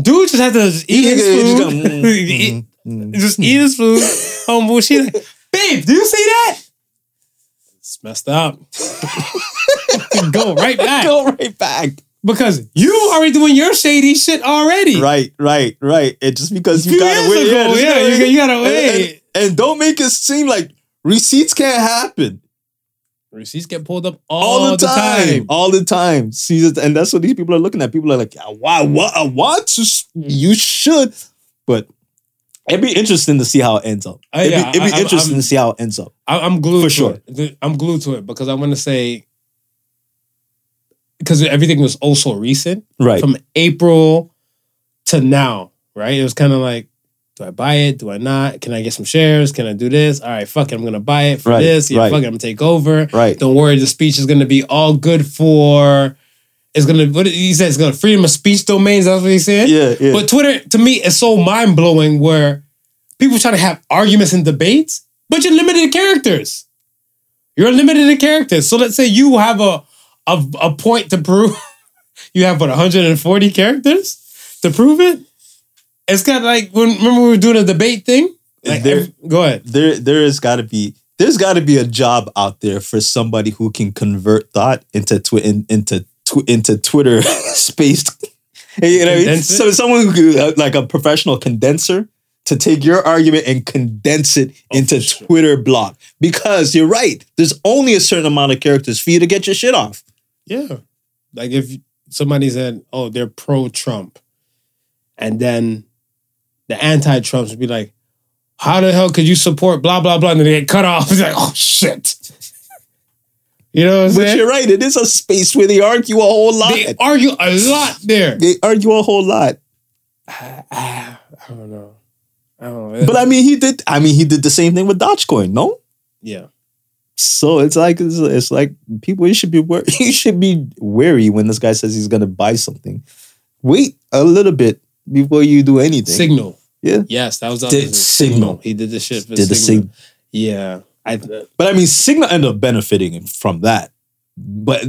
Dude just had to just eat his He just food, [LAUGHS] mm, Eat- mm, mm. just eat his food. [LAUGHS] Humble. She like, babe, do you see that? It's messed up. [LAUGHS] Go right back Go right back. because you already doing your shady shit already. Right, right, right. And just because you gotta wait, ago, yeah, gotta you, wait. gotta And- wait. And, and don't make it seem like receipts can't happen Receipts get pulled up all, all, the, time. all the time. See, and that's what these people are looking at. People are like, "Yeah, "Why? What? I want to? s- You should." But it'd be interesting to see how it ends up. Uh, It'd yeah, be, it'd be I- interesting I'm- to see how it ends up. I, I'm glued For to sure. it. I'm glued to it because I want to say because everything was also recent Right. from April to now. Right? It was kind of like, do I buy it? Do I not? Can I get some shares? Can I do this? All right, fuck it. I'm gonna buy it for Right, this. Yeah, right. fuck it. I'm gonna take over. right. Don't worry, the speech is gonna be all good for. It's gonna. What did he said? It's gonna freedom of speech domains. That's what he said. Yeah. Yeah. But Twitter, to me, is so mind blowing where people try to have arguments and debates, but you're limited to characters. You're limited to characters. So let's say you have a a, a point to prove. [LAUGHS] you have what 140 characters to prove it. It's kind of like when remember we were doing a debate thing. Like, There- every- go ahead. there there has got to be there's got to be a job out there for somebody who can convert thought into twi- in, into tw- into Twitter [LAUGHS] spaced. [LAUGHS] You know, I mean? So someone who could, uh, like a professional condenser to take your argument and condense it Oh, into sure. Twitter block. Because you're right, there's only a certain amount of characters for you to get your shit off. Yeah. Like if somebody said, "Oh, they're pro Trump," and then the anti Trumps would be like, "How the hell could you support blah blah blah?" And then they get cut off. [LAUGHS] It's like, "Oh shit." You know what I'm But saying? you're right, it is a space where they argue a whole lot. They argue a lot there. they argue a whole lot. [SIGHS] I don't know. I don't know. But I mean, he did. I mean, he did the same thing with Dogecoin. No, yeah. So it's like it's, it's like people you should be [LAUGHS] you should be wary when this guy says he's gonna buy something. Wait a little bit before you do anything. Signal. Yeah. Yes, that was Did other- Signal. He did the shit for Did the Signal. Yeah. I But I mean, Signal ended up benefiting from that. But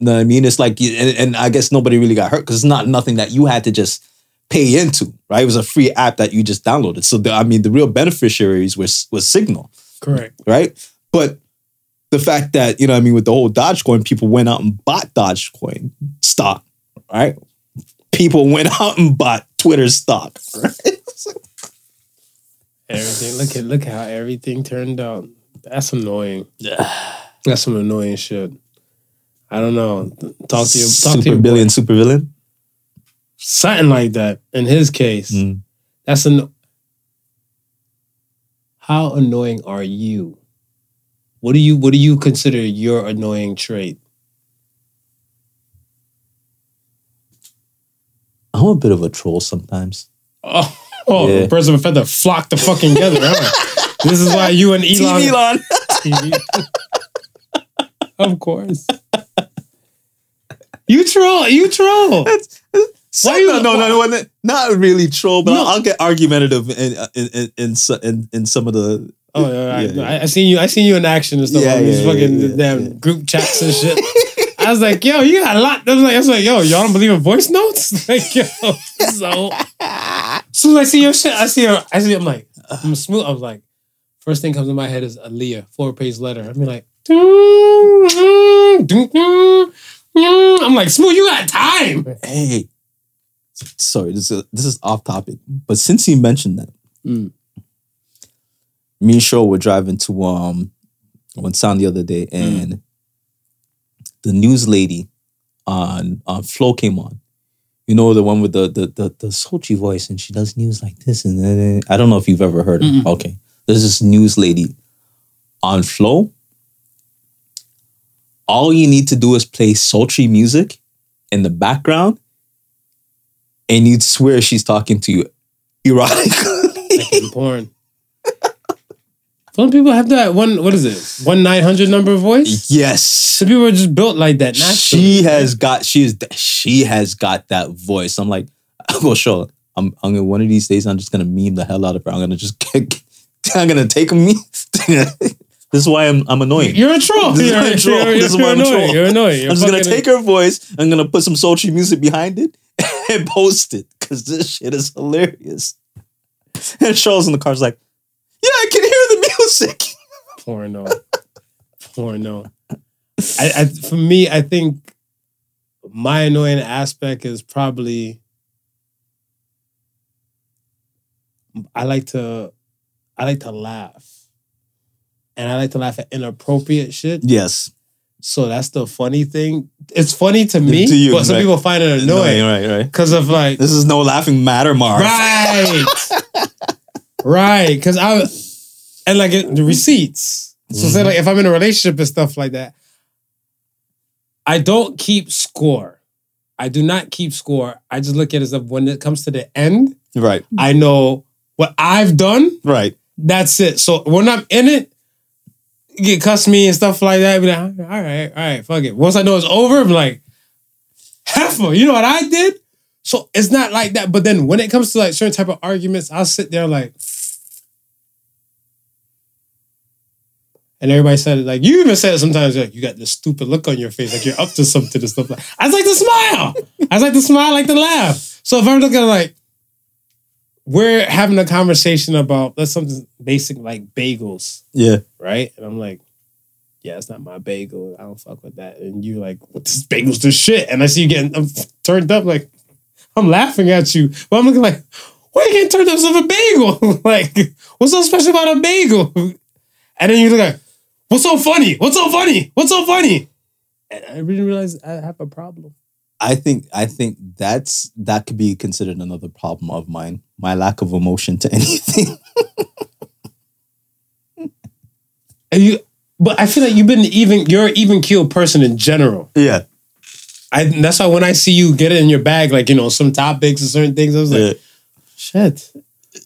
no, I mean it's like, and, and I guess nobody really got hurt because it's not nothing that you had to just pay into, right? It was a free app that you just downloaded. So the, I mean, the real beneficiaries was was Signal. correct. right? But the fact that, you know, what I mean, with the whole Dogecoin, people went out and bought Dogecoin stock, right? People went [LAUGHS] out and bought Twitter stock, right? Everything. Look at look how everything turned out. That's annoying. That's some annoying shit. I don't know. Talk to your talk to super your boy. billion, super villain. Something like that. In his case, Mm. that's an. How annoying are you? What do you What do you consider your annoying trait? I'm a bit of a troll sometimes. Oh, oh Yeah. the birds of a feather flock the fucking together. Huh? this is why you and [LAUGHS] Elon. Elon. TV. [LAUGHS] of course. You troll. You troll. So, Why you- no, no, no, no, not really troll, but No. I'll, I'll get argumentative in in in in, in, in some of the. Oh, yeah, I, Yeah, I, I seen you. I seen you in action and stuff Yeah, on these yeah, fucking yeah, yeah, damn yeah. group chats and shit. [LAUGHS] I was like, yo, you got a lot. I was like, I was like, yo, y'all don't believe in voice notes? [LAUGHS] Like, yo, so. As I see your shit, I see her. I see. I'm like, I'm smooth. I was like, first thing comes in my head is Aaliyah, four page letter. I'm like, I'm like, smooth. You got time. Hey, sorry, this is this is off topic, but since you mentioned that, Mm. me and Show were driving to um one sound the other day, Mm. The news lady on on Flow came on. You know the one with the the the, the sultry voice, and she does news like this, and then I don't know if you've ever heard mm-hmm. her. Mm-mm. Okay, there's this news lady on Flow. All you need to do is play sultry music in the background, and you'd swear she's talking to you [LAUGHS] erotically. Like porn. Some people have that one. What is it? One nine hundred number voice. yes, Some people are just built like that. Naturally. she has got she is she has got that voice. I'm like, I'm gonna show. her. I'm I'm gonna one of these days. I'm just gonna meme the hell out of her. I'm gonna just [LAUGHS] I'm gonna take a meme. [LAUGHS] this is why I'm I'm annoying. You're a troll. This you're, why I'm [LAUGHS] troll. You're, This is why I'm annoying. troll. You're annoying. You're I'm just gonna take her voice. I'm gonna put some sultry music behind it and post it because this shit is hilarious. And Charles in the car car's like, "Yeah, I can hear music." [LAUGHS] porno. porno. I, I for me, I think my annoying aspect is probably I like to I like to laugh. And I like to laugh at inappropriate shit. Yes, So that's the funny thing. It's funny to me, To you, but some right. people find it annoying right, right. because of like This is no laughing matter, Mark. Right. [LAUGHS] right. Because I and like the receipts. So say like mm-hmm. if I'm in a relationship and stuff like that, I don't keep score. I do not keep score. I just look at it as if when it comes to the end, Right, I know what I've done. right. That's it. So when I'm in it, you get cuss me and stuff like that. Be like, all right, all right, fuck it. Once I know it's over, I'm like, heifer, you know what I did? So it's not like that. But then when it comes to like certain type of arguments, I'll sit there like, and everybody said it like you even said it sometimes like you got this stupid look on your face like you're up to something and stuff like. I just like to smile. I just like to smile, I like to laugh. So if I'm looking like we're having a conversation about that's something basic like bagels, Yeah, right? And I'm like, yeah, it's not my bagel. I don't fuck with that. And you're like, what this bagel's the shit. And I see you getting I'm turned up, like, I'm laughing at you. But I'm looking like, why you getting turned up over a bagel? [LAUGHS] like, what's so special about a bagel? And then you look like, what's so funny? What's so funny? What's so funny? And I didn't realize I have a problem. I think I think that's that could be considered another problem of mine. My lack of emotion to [LAUGHS] anything. And you but I feel like you've been even you're an even keeled person in general. yeah, I that's why when I see you get it in your bag, like you know, some topics and certain things, I was like, yeah. Shit.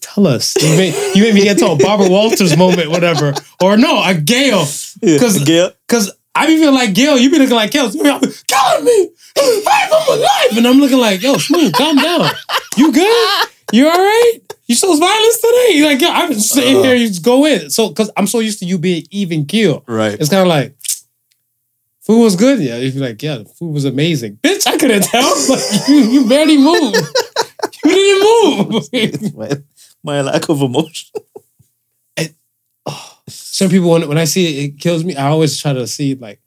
Tell us. You made, you made me get to a Barbara Walters moment, whatever. Or no, a Gail. yeah. Cause, Gail, Cause I be feeling like Gail, you be looking like Gail. Be killing me. Fight for my life. And I'm looking like, yo, smooth, calm down. You good? You all right? You shows violence today? You're like, yeah, I'm just sitting here, you just go in. So cause I'm so used to you being even keel. right? It's kind of like food was good. Yeah, if you're like, yeah, the food was amazing. Bitch, I couldn't tell. [LAUGHS] Like, you, you barely moved. You didn't move. [LAUGHS] my, lack of emotion. [LAUGHS] Oh. Some people, when, when I see it, it kills me. I always try to see like,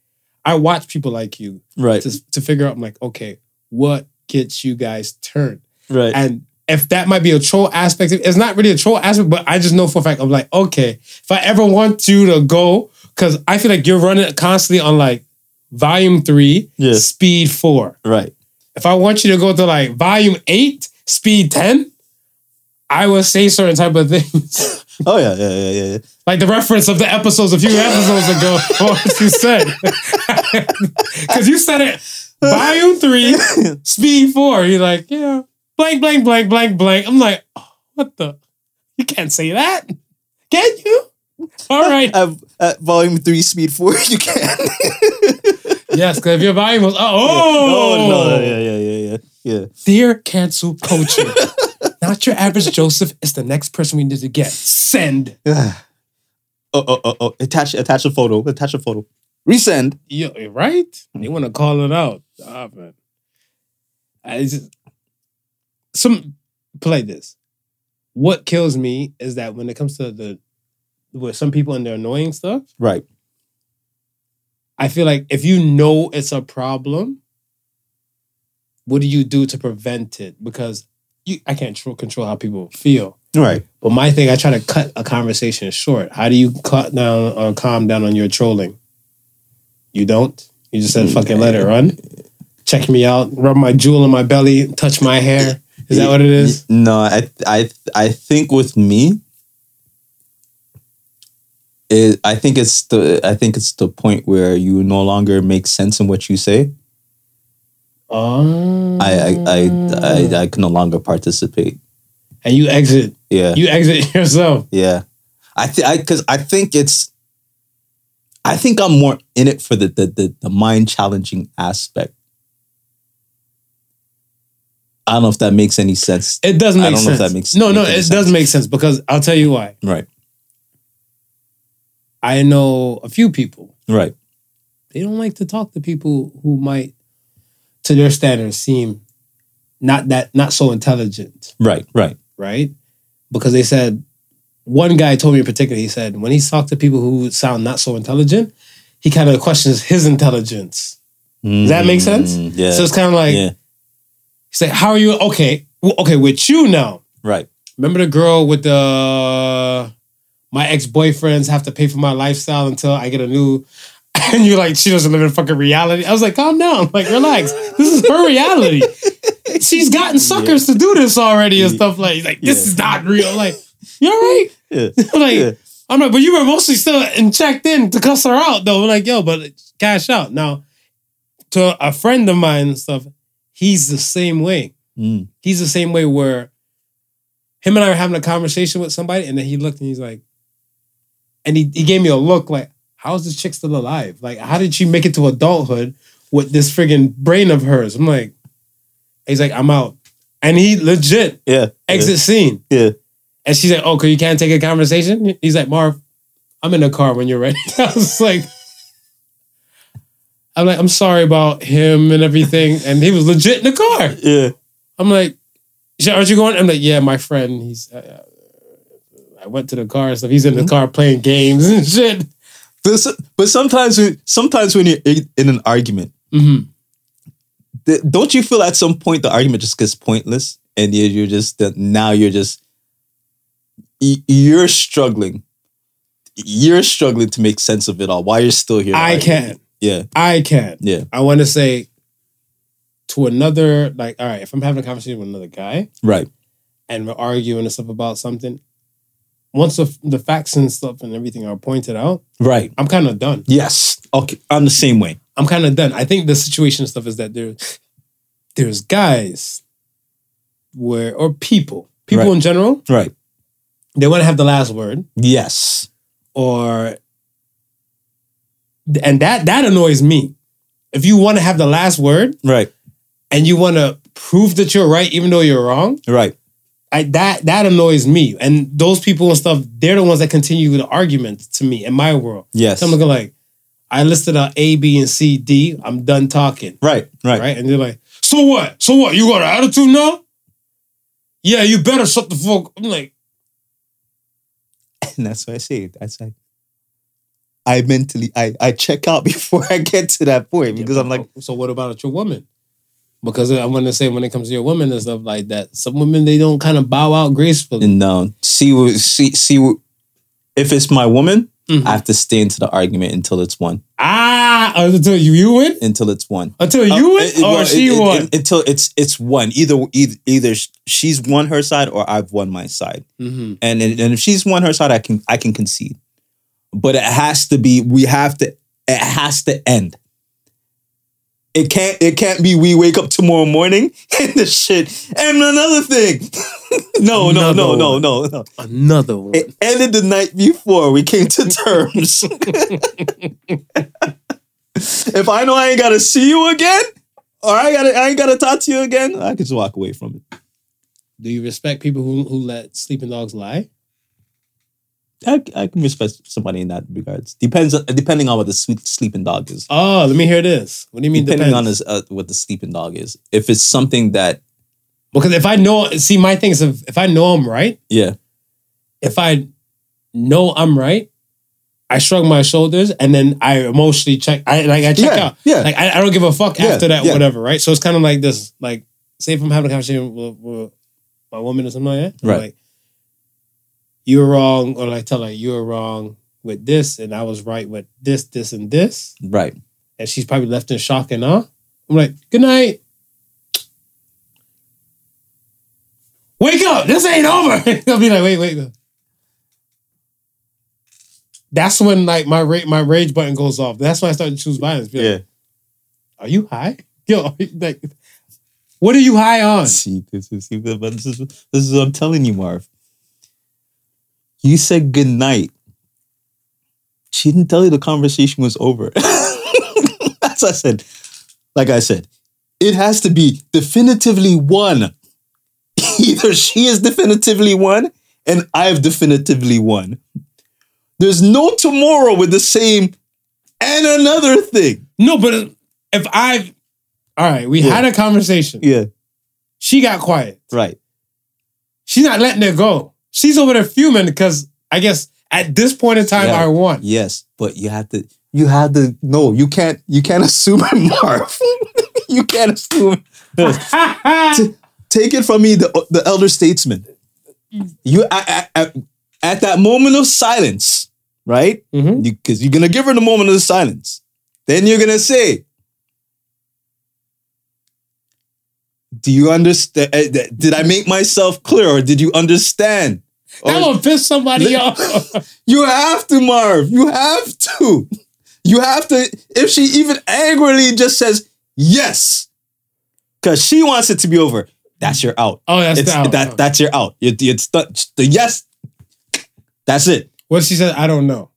I watch people like you Right, to, to figure out. I'm like, okay, what gets you guys turned? right. And if that might be a troll aspect, it's not really a troll aspect, but I just know for a fact I'm like, okay, if I ever want you to go, because I feel like you're running constantly on like volume three, Yes. speed four. right. If I want you to go to like volume eight, speed 10, I will say certain type of things. [LAUGHS] Oh yeah, yeah, yeah, yeah. yeah. Like the reference of the episodes a few episodes ago, what you said. Because you said it, volume three, [LAUGHS] speed four. You're like, yeah, blank, blank, blank, blank, blank. I'm like, oh, what the? You can't say that. Can you? All right. At, at volume three, speed four, [LAUGHS] you can. yes, because if your volume was, oh, oh no, oh! yeah, yeah, yeah, yeah, yeah. Dear cancel culture, not your average Joseph is the next person we need to get. Send. oh, oh, oh, oh. Attach, attach a photo. Attach a photo. Resend. Yo, eh, right? They want to call it out. Ah, man. I just, some play this. What kills me is that when it comes to the with some people and their annoying stuff, Right. I feel like if you know it's a problem, what do you do to prevent it? Because you, I can't tr- control how people feel. Right. But my thing, I try to cut a conversation short. How do you cut down or calm down on your trolling? You don't. You just said fucking let it mm. run. Check me out. Rub my jewel in my belly. Touch my hair. Is that what it is? No, I I I think with me, it, I think it's the I think it's the point where you no longer make sense in what you say. Oh. I I I I, I can no longer participate. and you exit. Yeah, You exit [LAUGHS] yourself. yeah. I th- I because I think it's. I think I'm more in it for the the the, the mind challenging aspect. I don't know if that makes any sense. It does make I don't know sense. if that makes- no, no, it does sense. make sense because I'll tell you why. Right, I know a few people. right, They don't like to talk to people who might, to their standards, seem not that not so intelligent. right, right. right? Because they said one guy told me in particular, he said when he's talked to people who sound not so intelligent, he kind of questions his intelligence. Does that make sense? Mm, Yeah. So it's kind of like yeah. he's like, "How are you? Okay, well, okay, with you now. Right. Remember the girl with the my ex boyfriends have to pay for my lifestyle until I get a new." [LAUGHS] And you're like, she doesn't live in fucking reality. I was like, calm down, like relax. This is her reality. [LAUGHS] She's gotten suckers to do this already and stuff like. Like this Yeah. is not real. Like, you all right? Yeah. [LAUGHS] like, Yeah. I'm like, but you were mostly still and checked in to cuss her out though. I'm like, yo, but cash out now. To a friend of mine and stuff, he's the same way. Mm. He's the same way where him and I were having a conversation with somebody, and then he looked and he's like, and he, he gave me a look like, how is this chick still alive? Like, how did she make it to adulthood with this friggin' brain of hers? I'm like, he's like, I'm out. And he legit Yeah. exit scene. Yeah. And she's like, oh, cause you can't take a conversation? He's like, Marv, I'm in the car when you're ready. [LAUGHS] I was like, I'm like, I'm sorry about him and everything. [LAUGHS] And he was legit in the car. Yeah. I'm like, aren't you going? I'm like, yeah, my friend. He's. Uh, I went to the car and stuff. He's in the car playing games and [LAUGHS] shit. But, but sometimes, when- sometimes when you're in in an argument, hmm th- don't you feel at some point the argument just gets pointless, and you- you're just now you're just you're struggling. You're struggling to make sense of it all. Why you're still here? I arguing. can. Yeah. I can't. Yeah. I want to say to another, like, all right, if I'm having a conversation with another guy Right. and we're arguing and stuff about something, once the, the facts and stuff and everything are pointed out, Right. I'm kind of done. Yes. Okay. I'm the same way. I'm kind of done. I think the situation stuff is that there, there's guys where, or people, people Right. in general, Right. they want to have the last word. Yes. or and that that annoys me. If you want to have the last word Right. and you want to prove that you're right even though you're wrong, Right. I, that that annoys me. And those people and stuff, they're the ones that continue the argument to me in my world. Yes. So I'm looking like, I listed out A, B, and C, D. I'm done talking, Right. Right. right? And they're like, so what? So what? You got an attitude now? Yeah, you better shut the fuck. Up. I'm like, And [LAUGHS] that's what I say. That's like I mentally I I check out [LAUGHS] before I get to that point because I'm like so what about your woman? Because I'm gonna say when it comes to your women and stuff like that, some women they don't kind of bow out gracefully. no see see see if it's my woman Mhm. I have to stay into the argument until it's won. Ah, until you, you win? Until it's won. Until you Uh, win? it- it- or well, she it- it- won? until it's it's won. Either either either she's won her side or I've won my side. Mhm. And and and if she's won her side, I can I can concede. But it has to be. We have to. It has to end. It can't. It can't be. We wake up tomorrow morning [LAUGHS] and the shit. And another thing. [LAUGHS] no, no, no, no, one. no, no. Another one. It ended the night before we came to terms. [LAUGHS] if I know I ain't gotta see you again, or I gotta I ain't gotta talk to you again, I can just walk away from it. Do you respect people who, who let sleeping dogs lie? I, I can respect somebody in that regards. Depends on, depending on what the sweet sleeping dog is. Oh, let me hear this. What do you mean depending on depends? his, uh, what the sleeping dog is. If it's something that Because if I know, see, my thing is if, if I know I'm right, yeah if I know I'm right, I shrug my shoulders and then I emotionally check. I like I check Yeah, out. yeah. Like I, I don't give a fuck Yeah, after that, yeah. whatever. Right. So it's kind of like this. Like, say if I'm having a conversation with, with my woman or something like that, Right. Like, you were wrong, or like tell her you were wrong with this, and I was right with this, this, and this, right and she's probably left in shock and awe. I'm like, good night. Wake up! This ain't over. [LAUGHS] I'll be like, wait, wait. That's when like my ra- my rage button goes off. That's when I start to choose violence. Be like, Are you high? [LAUGHS] Yo, like, what are you high on? See, this is this is this is what I'm telling you, Marv. You said good night. She didn't tell you the conversation was over. [LAUGHS] That's what I said. Like I said, it has to be definitively won. [LAUGHS] Either she is definitively won and I have definitively won. There's no tomorrow with the same and another thing. No, but if I've all right, we Yeah. had a conversation. Yeah, She got quiet. right. She's not letting it go. She's over there fuming because I guess at this point in time Yeah. I won. Yes, but you have to. You have to. No, you can't. You can't [LAUGHS] assume it, Marv. [LAUGHS] you can't assume. [LAUGHS] T- Take it from me, the the elder statesman. You at, at, at, at that moment of silence, right? Because you, are gonna give her the moment of silence. Then you're gonna say, "Do you understand? Eh, did I make myself clear, or did you understand?" That will piss somebody off. [LAUGHS] you have to, Marv. You have to. You have to. If she even angrily just says yes, because she wants it to be over, that's your out. Oh, that's it's, out. that. Oh. That's your out. It, it's the, the yes. That's it. what she said, I don't know.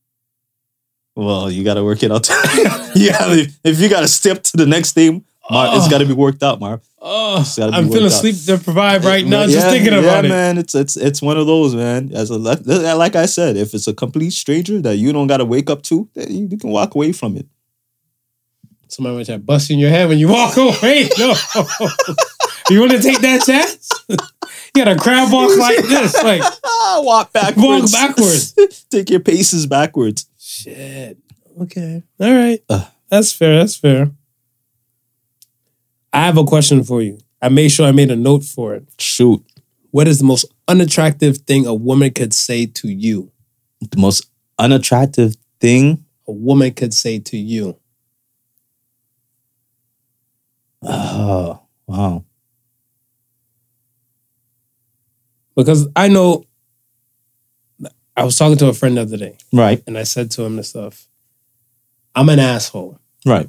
Well, you got to work it out. [LAUGHS] yeah, if, if you got to step to the next thing, Marv, it's Oh. got to be worked out, Marv. Oh, It's gotta be I'm feeling out. sleep deprived right now just Yeah, thinking about yeah, it. man. It's it's it's one of those, man. As a like I said, if it's a complete stranger that you don't got to wake up to, then you, you can walk away from it. Somebody might try to bust in your head when you walk [LAUGHS] away. No. [LAUGHS] you want to take that chance? [LAUGHS] you got to crab walk like this. Like, walk backwards. Walk backwards. Take your paces backwards. shit. Okay. All right. Ugh. That's fair. That's fair. I have a question for you. I made sure I made a note for it. Shoot. What is the most unattractive thing a woman could say to you? The most unattractive thing. A woman could say to you. Oh, wow. Because I know I was talking to a friend the other day Right. and I said to him and stuff, I'm an asshole. Right.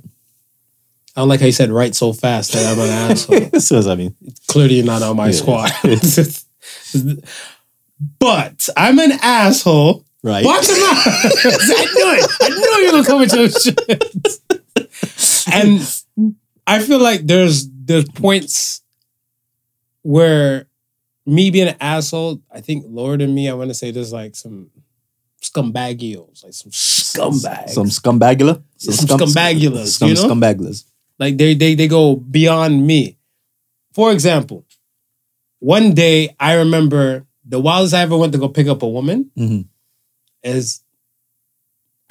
I don't like how you said right so fast that I'm an [LAUGHS] asshole. so I mean, Clearly you're not on my Yeah. squad. [LAUGHS] but I'm an asshole. right. Watch him out. [LAUGHS] I knew it. I knew you were with your shit. and I feel like there's there's points where me being an asshole, I think lower than me, I want to say there's like some scumbagios, like some scumbags. Some scumbagula. Some scumbagulas, Some you know? scumbagulas. Like they they they go beyond me. For example, one day I remember the wildest I ever went to go pick up a woman Mhm. is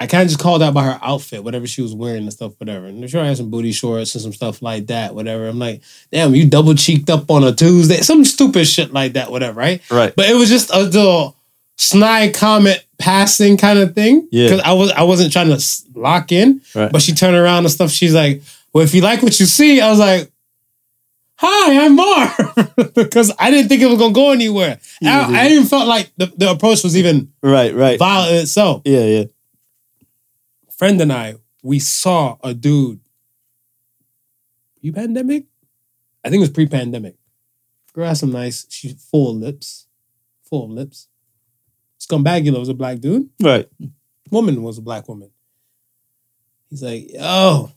I kind of just called out by her outfit, whatever she was wearing and stuff, whatever. And sure I had some booty shorts and some stuff like that, whatever. I'm like, damn, you double cheeked up on a Tuesday, some stupid shit like that, whatever, right? Right. But it was just a little snide comment passing kind of thing. Yeah. Because I was I wasn't trying to lock in, Right. but she turned around and stuff. She's like, "Well, if you like what you see," I was like. Hi, I'm Mar. because [LAUGHS] I didn't think it was gonna go anywhere. I, I even felt like the, the approach was even Right, right. violent in itself. Yeah, yeah. Friend and I, we saw a dude pre-pandemic. I think it was pre-pandemic. Girl had some nice, she full lips, full lips. Scumbagula was a black dude. Right. Woman was a black woman. He's like, yo,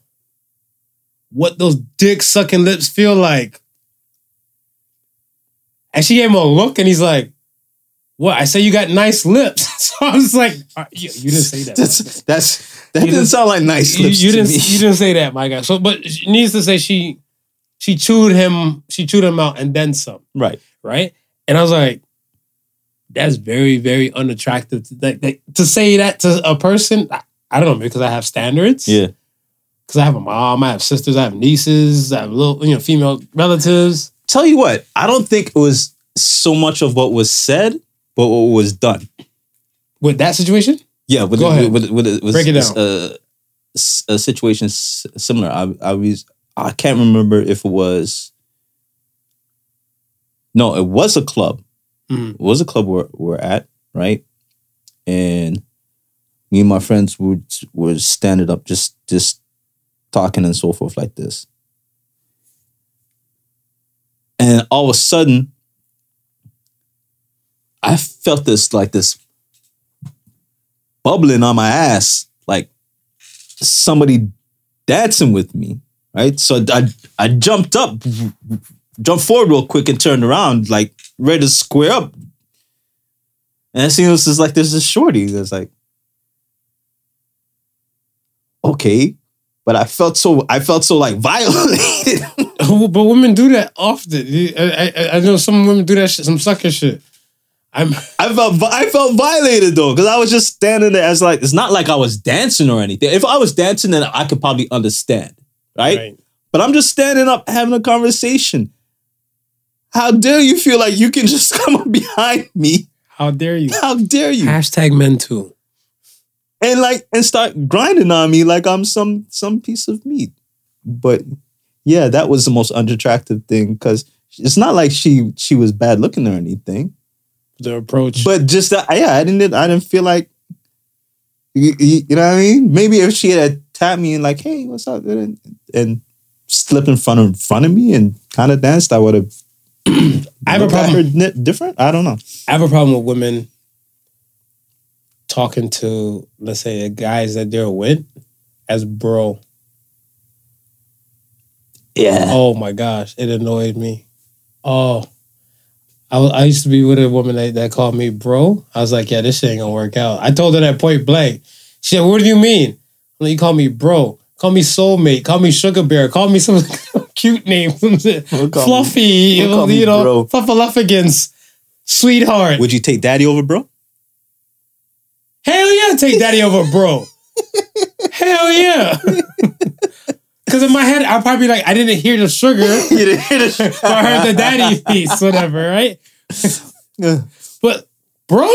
what those dick sucking lips feel like. And she gave him a look, and he's like, "What?" I say you got nice lips. [LAUGHS] so I was like, "Uh, "You, you didn't say that." That's that's that You didn't sound like nice you, lips you didn't me. you didn't say that, my guy. So, but she needs to say she she chewed him she chewed him out and then some, Right. right? And I was like, that's very very unattractive. To, like, like, to say that to a person, I, I don't know because I have standards. Yeah. Because I have a mom, I have sisters, I have nieces, I have little you know female relatives. Tell you what, I don't think it was so much of what was said, but what was done. With that situation, Yeah, with Go the, ahead. with, with, with, with Break it down. uh, a situation similar. I, I was I can't remember if it was. No, it was a club. Mhm. It was a club we're, we're at, right? And me and my friends would were standing up, just just talking and so forth like this. And all of a sudden, I felt this like this bubbling on my ass, like somebody dancing with me, right? So I I jumped up, jumped forward real quick and turned around, like ready to square up. And I seen this is like there's this shorty that's like, okay, but I felt so I felt so like [LAUGHS] violated. but women do that often. I, I, I know some women do that shit, some sucker shit. I'm I felt I felt violated though because I was just standing there as like it's not like I was dancing or anything. If I was dancing, then I could probably understand, right? right. But I'm just standing up having a conversation. How dare you feel like you can just [LAUGHS] come up behind me? How dare you? How dare you? Hashtag men too. And like and start grinding on me like I'm some some piece of meat. But yeah, that was the most unattractive thing because it's not like she she was bad looking or anything. The approach. But just that, yeah, I didn't I didn't feel like you, you know what I mean? Maybe if she had tapped me and like, hey, what's up? And, and slipped in front of in front of me and kind of danced, I would have I have a problem. different. I don't know. I have a problem with women talking to, let's say, the guys that they're with as bro. Yeah. Oh my gosh, it annoyed me. Oh, I, I used to be with a woman that, that called me bro. I was like, yeah, this shit ain't gonna work out. I told her that point blank. She said, what do you mean? I'm like, you call me bro. Call me soulmate. Call me sugar bear. Call me some [LAUGHS] cute name. Some shit. Don't call me- Fluffy. you don't know, call me you know bro. Fluffaluffigan's sweetheart. Would you take daddy over bro? Hell yeah, take daddy over bro. Hell yeah. [LAUGHS] Because in my head, I'll probably be like, I didn't hear the sugar. [LAUGHS] You didn't hear the- [LAUGHS] So I heard the daddy piece, whatever, right? But bro,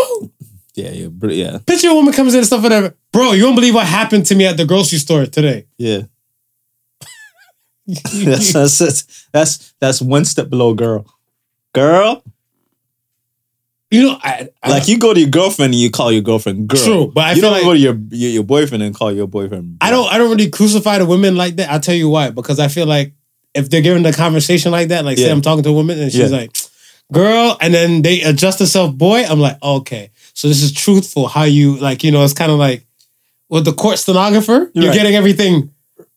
yeah, yeah, bro, yeah, picture a woman comes in and stuff, whatever. Bro, you don't believe what happened to me at the grocery store today. yeah. that's that's that's that's one step below girl. Girl, You know, I, I like you go to your girlfriend and you call your girlfriend girl. True, but I you feel don't like- go to your, your your boyfriend and call your boyfriend. I don't I don't really crucify the women like that. I'll tell you why. Because I feel like if they're giving the conversation like that, like say I'm talking to a woman and she's Yeah. like, girl, and then they adjust themselves, boy, I'm like, okay. So this is truthful. How you like, you know, it's kind of like with the court stenographer, you're Right. getting everything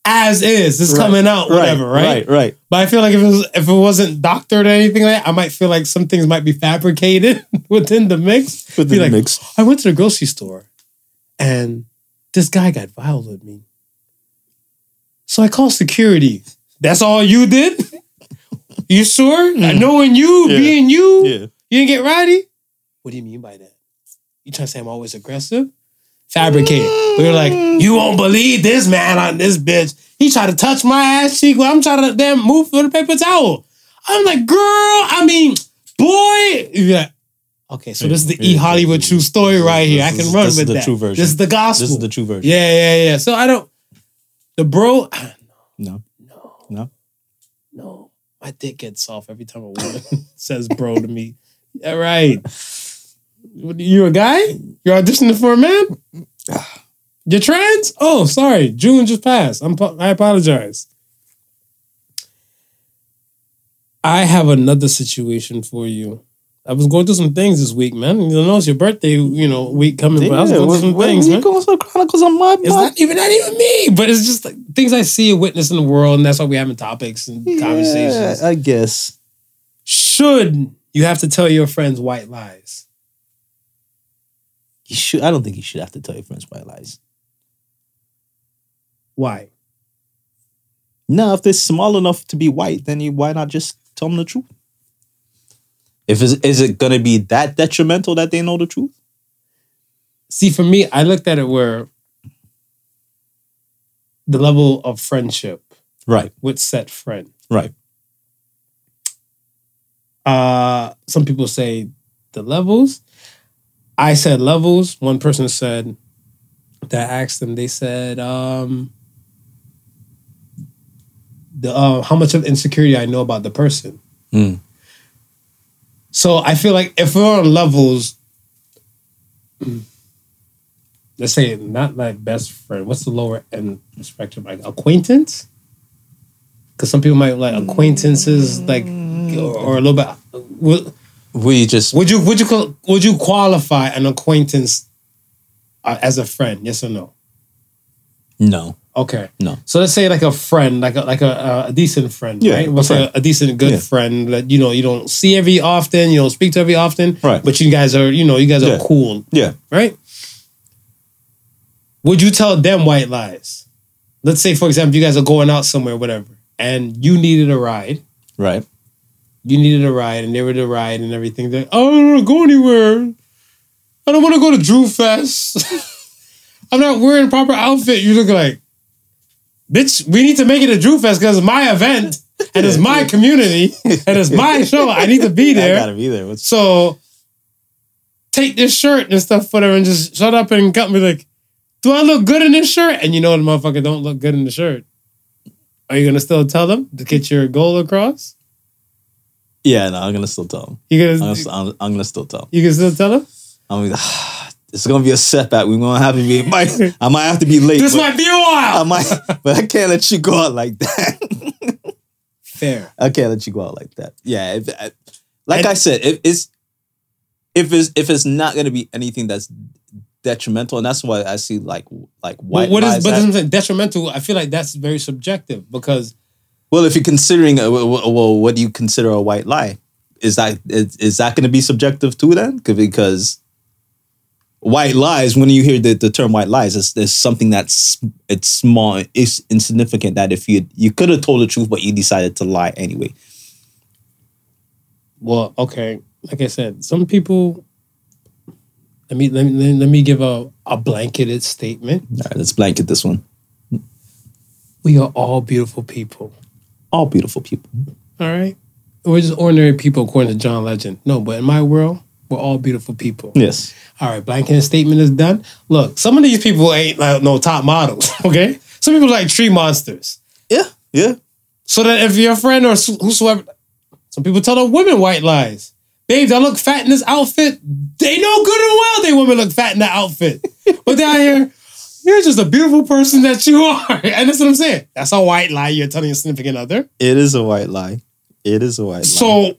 as is. It's Right, coming out, whatever, right? Right, right. But I feel like if it was if it wasn't doctored or anything like that, I might feel like some things might be fabricated [LAUGHS] within the mix. Within Be the mix. I went to the grocery store and this guy got violent with me. So I called security. That's all you did? [LAUGHS] You sure? Hmm. Knowing you. Yeah. being you, Yeah. you didn't get rowdy? What do you mean by that? You trying to say I'm always aggressive? Fabricated. We were like, mm. you won't believe this man on this bitch. He tried to touch my ass cheek while I'm trying to damn move for the paper towel. I'm like, girl, I mean, boy. You're Okay, so this is the E Hollywood true story right here. I can is- run this is with the that. true version. This is the gospel. This is the true version. Yeah, yeah, yeah. So I don't. The bro, No. no, No. no. My dick gets soft every time a woman [LAUGHS] says bro to me. Yeah, right. [LAUGHS] You a guy? You're auditioning for a man? You're trans? Oh, sorry. June just passed. I'm, I apologize. I have another situation for you. I was going through some things this week, man. You know, it's your birthday, you know, week coming. but I was going through some things, man. going through chronicles on my It's not even not even me, but it's just like things I see and witness in the world, and that's why we're having topics and conversations. I guess. Should you have to tell your friends white lies? You should. I don't think you should have to tell your friends white lies. Why? No, if they're small enough to be white, then you why not just tell them the truth? If is is it gonna be that detrimental that they know the truth? See, for me, I looked at it where the level of friendship Right, with said friend. right. Uh, some people say the levels. I said levels. One person said that I asked them. They said um, the uh, how much of insecurity I know about the person. Hmm. So I feel like if we're on levels, let's say not like best friend. What's the lower end spectrum? Like acquaintance. Because some people might like acquaintances, like or, or a little bit. Would, We just would you would you would you qualify an acquaintance uh, as a friend? Yes or no? no, Okay. no. So let's say like a friend, like a like a, a decent friend, Yeah, right? a What's a, friend. a decent good Yeah. friend that you know you don't see every often, you don't speak to every often, Right. But you guys are you know you guys are Yeah. cool, Yeah, right? Would you tell them white lies? Let's say, for example, you guys are going out somewhere, whatever, and you needed a ride. right. You needed a ride, and they were the ride and everything. They're, oh, I don't want to go anywhere. I don't want to go to Drew Fest. [LAUGHS] I'm not wearing proper outfit. You look like, bitch. We need to make it a Drew Fest because it's my event and it's my [LAUGHS] community and it's my [LAUGHS] show. I need to be there. I gotta be there. What's So take this shirt and stuff, whatever, and just shut up and cut me like, do I look good in this shirt? And you know the motherfucker don't look good in the shirt. Are you gonna still tell them to get your goal across? Yeah? No, I'm gonna still tell them. You I'm gonna I'm, I'm gonna still tell them. you can still tell them? I'm gonna, it's gonna be a setback. We're gonna have to be. Might, I might have to be late. This but might be a I while. might, but I can't let you go out like that. [LAUGHS] Fair. I can't let you go out like that. Yeah, if, I, like And- I said, if it's if it's if it's not gonna be anything that's detrimental, and that's why I see like like white what is lies but as- this is detrimental? I feel like that's very subjective because well, if you're considering, a, well, what do you consider a white lie? Is that is, is that going to be subjective too then? 'Cause- Because white lies, when you hear the, the term white lies, it's, it's something that's it's small, it's insignificant. That if you you could have told the truth, but you decided to lie anyway. well, okay, like I said, some people. Let me let me let me give a, a blanketed statement. All right, let's blanket this one. We are all beautiful people. All beautiful people. All right. We're just ordinary people according to John Legend. No, but in my world, we're all beautiful people. Yes. All right, blanket statement is done. Look, some of these people ain't like no top models, [LAUGHS] okay? Some people like tree monsters. Yeah. Yeah. So that if your friend or whosoever, some people tell the women white lies. Babes, I look fat in this outfit. They know good and well they women look fat in that outfit. but down here, you're just a beautiful person that you are. [LAUGHS] And that's what I'm saying. That's a white lie you're telling your significant other. It is a white lie. It is a white lie. So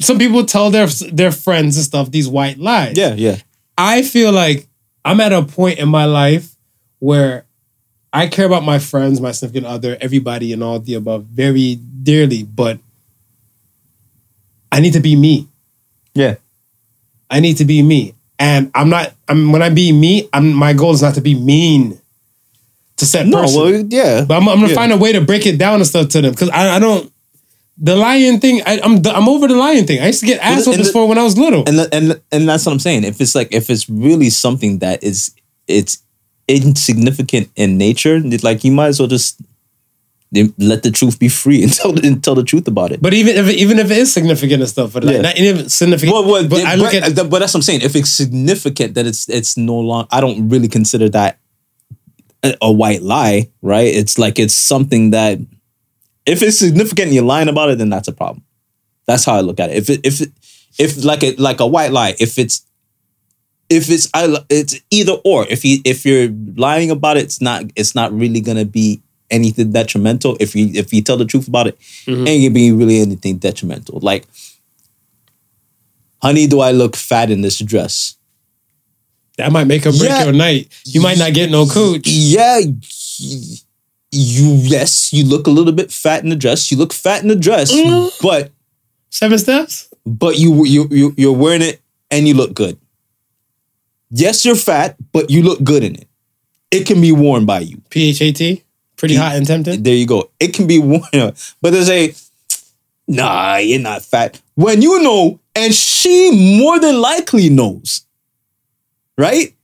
some people tell their their friends and stuff these white lies. yeah, yeah. I feel like I'm at a point in my life where I care about my friends, my significant other, everybody, and all the above very dearly, but I need to be me. Yeah. I need to be me. And I'm not, I'm when I be me, I'm my goal is not to be mean to set No, person. well, yeah. But I'm, I'm gonna Yeah. find a way to break it down and stuff to them because I, I don't. The lion thing, I, I'm I'm over the lion thing. I used to get ass the- for when I was little. and the, and and that's what I'm saying. If it's like if it's really something that is it's insignificant in nature, like you might as well just Then let the truth be free and [LAUGHS] tell and tell the truth about it. But even if even if it is significant and stuff, but like Yeah. not even significant. Well, well, but I look but, at uh, but that's what I'm saying. If it's significant, that it's it's no longer. I don't really consider that a, a white lie, right? It's like it's something that if it's significant and you're lying about it, then that's a problem. That's how I look at it. If it, if it, if like a like a white lie, if it's if it's I it's either or. If you if you're lying about it, it's not it's not really gonna be anything detrimental. If you if you tell the truth about it, Mhm. ain't gonna be really anything detrimental. Like, honey, do I look fat in this dress? that might make or break Yeah. your night. You might not get no cooch. Yeah, you yes, you look a little bit fat in the dress. You look fat in the dress, Mm. but Seven steps. but you you you you're wearing it and you look good. Yes, you're fat, but you look good in it. It can be worn by you. PHAT. Pretty hot and tempting. There you go. It can be [LAUGHS] worn, but there's a nah. You're not fat when you know, and she more than likely knows, right?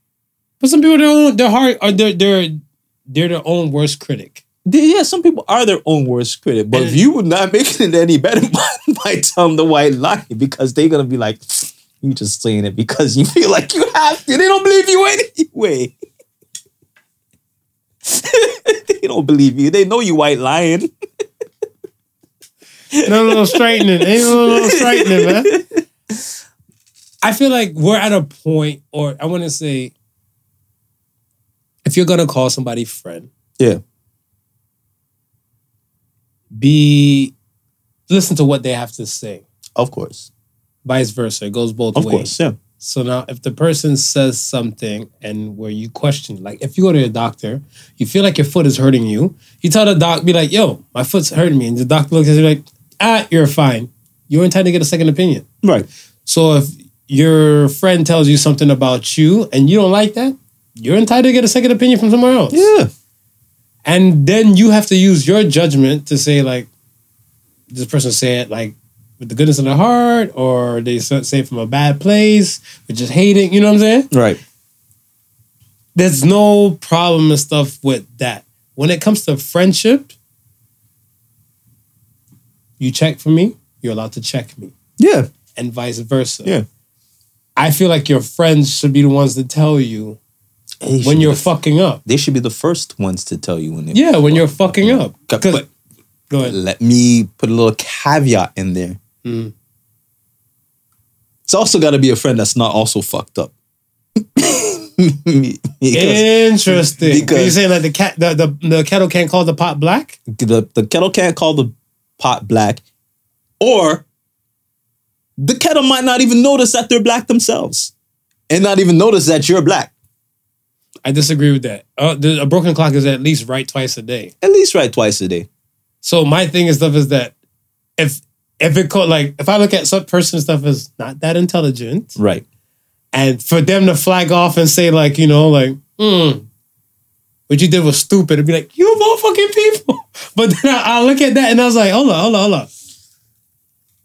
But some people don't. Their heart are they're they're they're their own worst critic. Yeah, some people are their own worst critic, but And- you would not make it any better [LAUGHS] by, by telling the white lie because they're gonna be like, you just saying it because you feel like you have to. They don't believe you anyway. [LAUGHS] they don't believe you. They know you white lying. No little straightening. Ain't no little [LAUGHS] straightening, man. I feel like we're at a point, or I want to say, if you're gonna call somebody friend, Yeah. be listen to what they have to say. Of course. Vice versa, it goes both Of ways. course. Yeah. So now, if the person says something and where you question, like if you go to a doctor, you feel like your foot is hurting you, you tell the doc, be like, "Yo, my foot's hurting me," and the doctor looks at you like, "Ah, you're fine. You're entitled to get a second opinion." Right. So if your friend tells you something about you and you don't like that, you're entitled to get a second opinion from somewhere else. Yeah. And then you have to use your judgment to say like, this person said, like with the goodness of their heart, or they say from a bad place, with just hating. You know what I'm saying? Right. There's no problem and stuff with that. When it comes to friendship, you check for me, you're allowed to check me, Yeah. and vice versa. Yeah. I feel like your friends should be the ones to tell you when you're the- fucking up. they should be the first ones to tell you when Yeah, when you're fucking up. But go ahead. let me put a little caveat in there. Mm. It's also got to be a friend that's not also fucked up. [LAUGHS] because Interesting. because- Are you saying like the cat the, the the kettle can't call the pot black? the, the kettle can't call the pot black, or the kettle might not even notice that they're black themselves and not even notice that you're black. I disagree with that. Uh, the, a broken clock is at least right twice a day. At least right twice a day. So my thing is stuff is that if if it called like if I look at some person stuff as not that intelligent, Right. and for them to flag off and say like you know like hmm what you did was stupid, and be like you motherfucking people. [LAUGHS] But then I, I look at that and I was like hold on hold on hold on,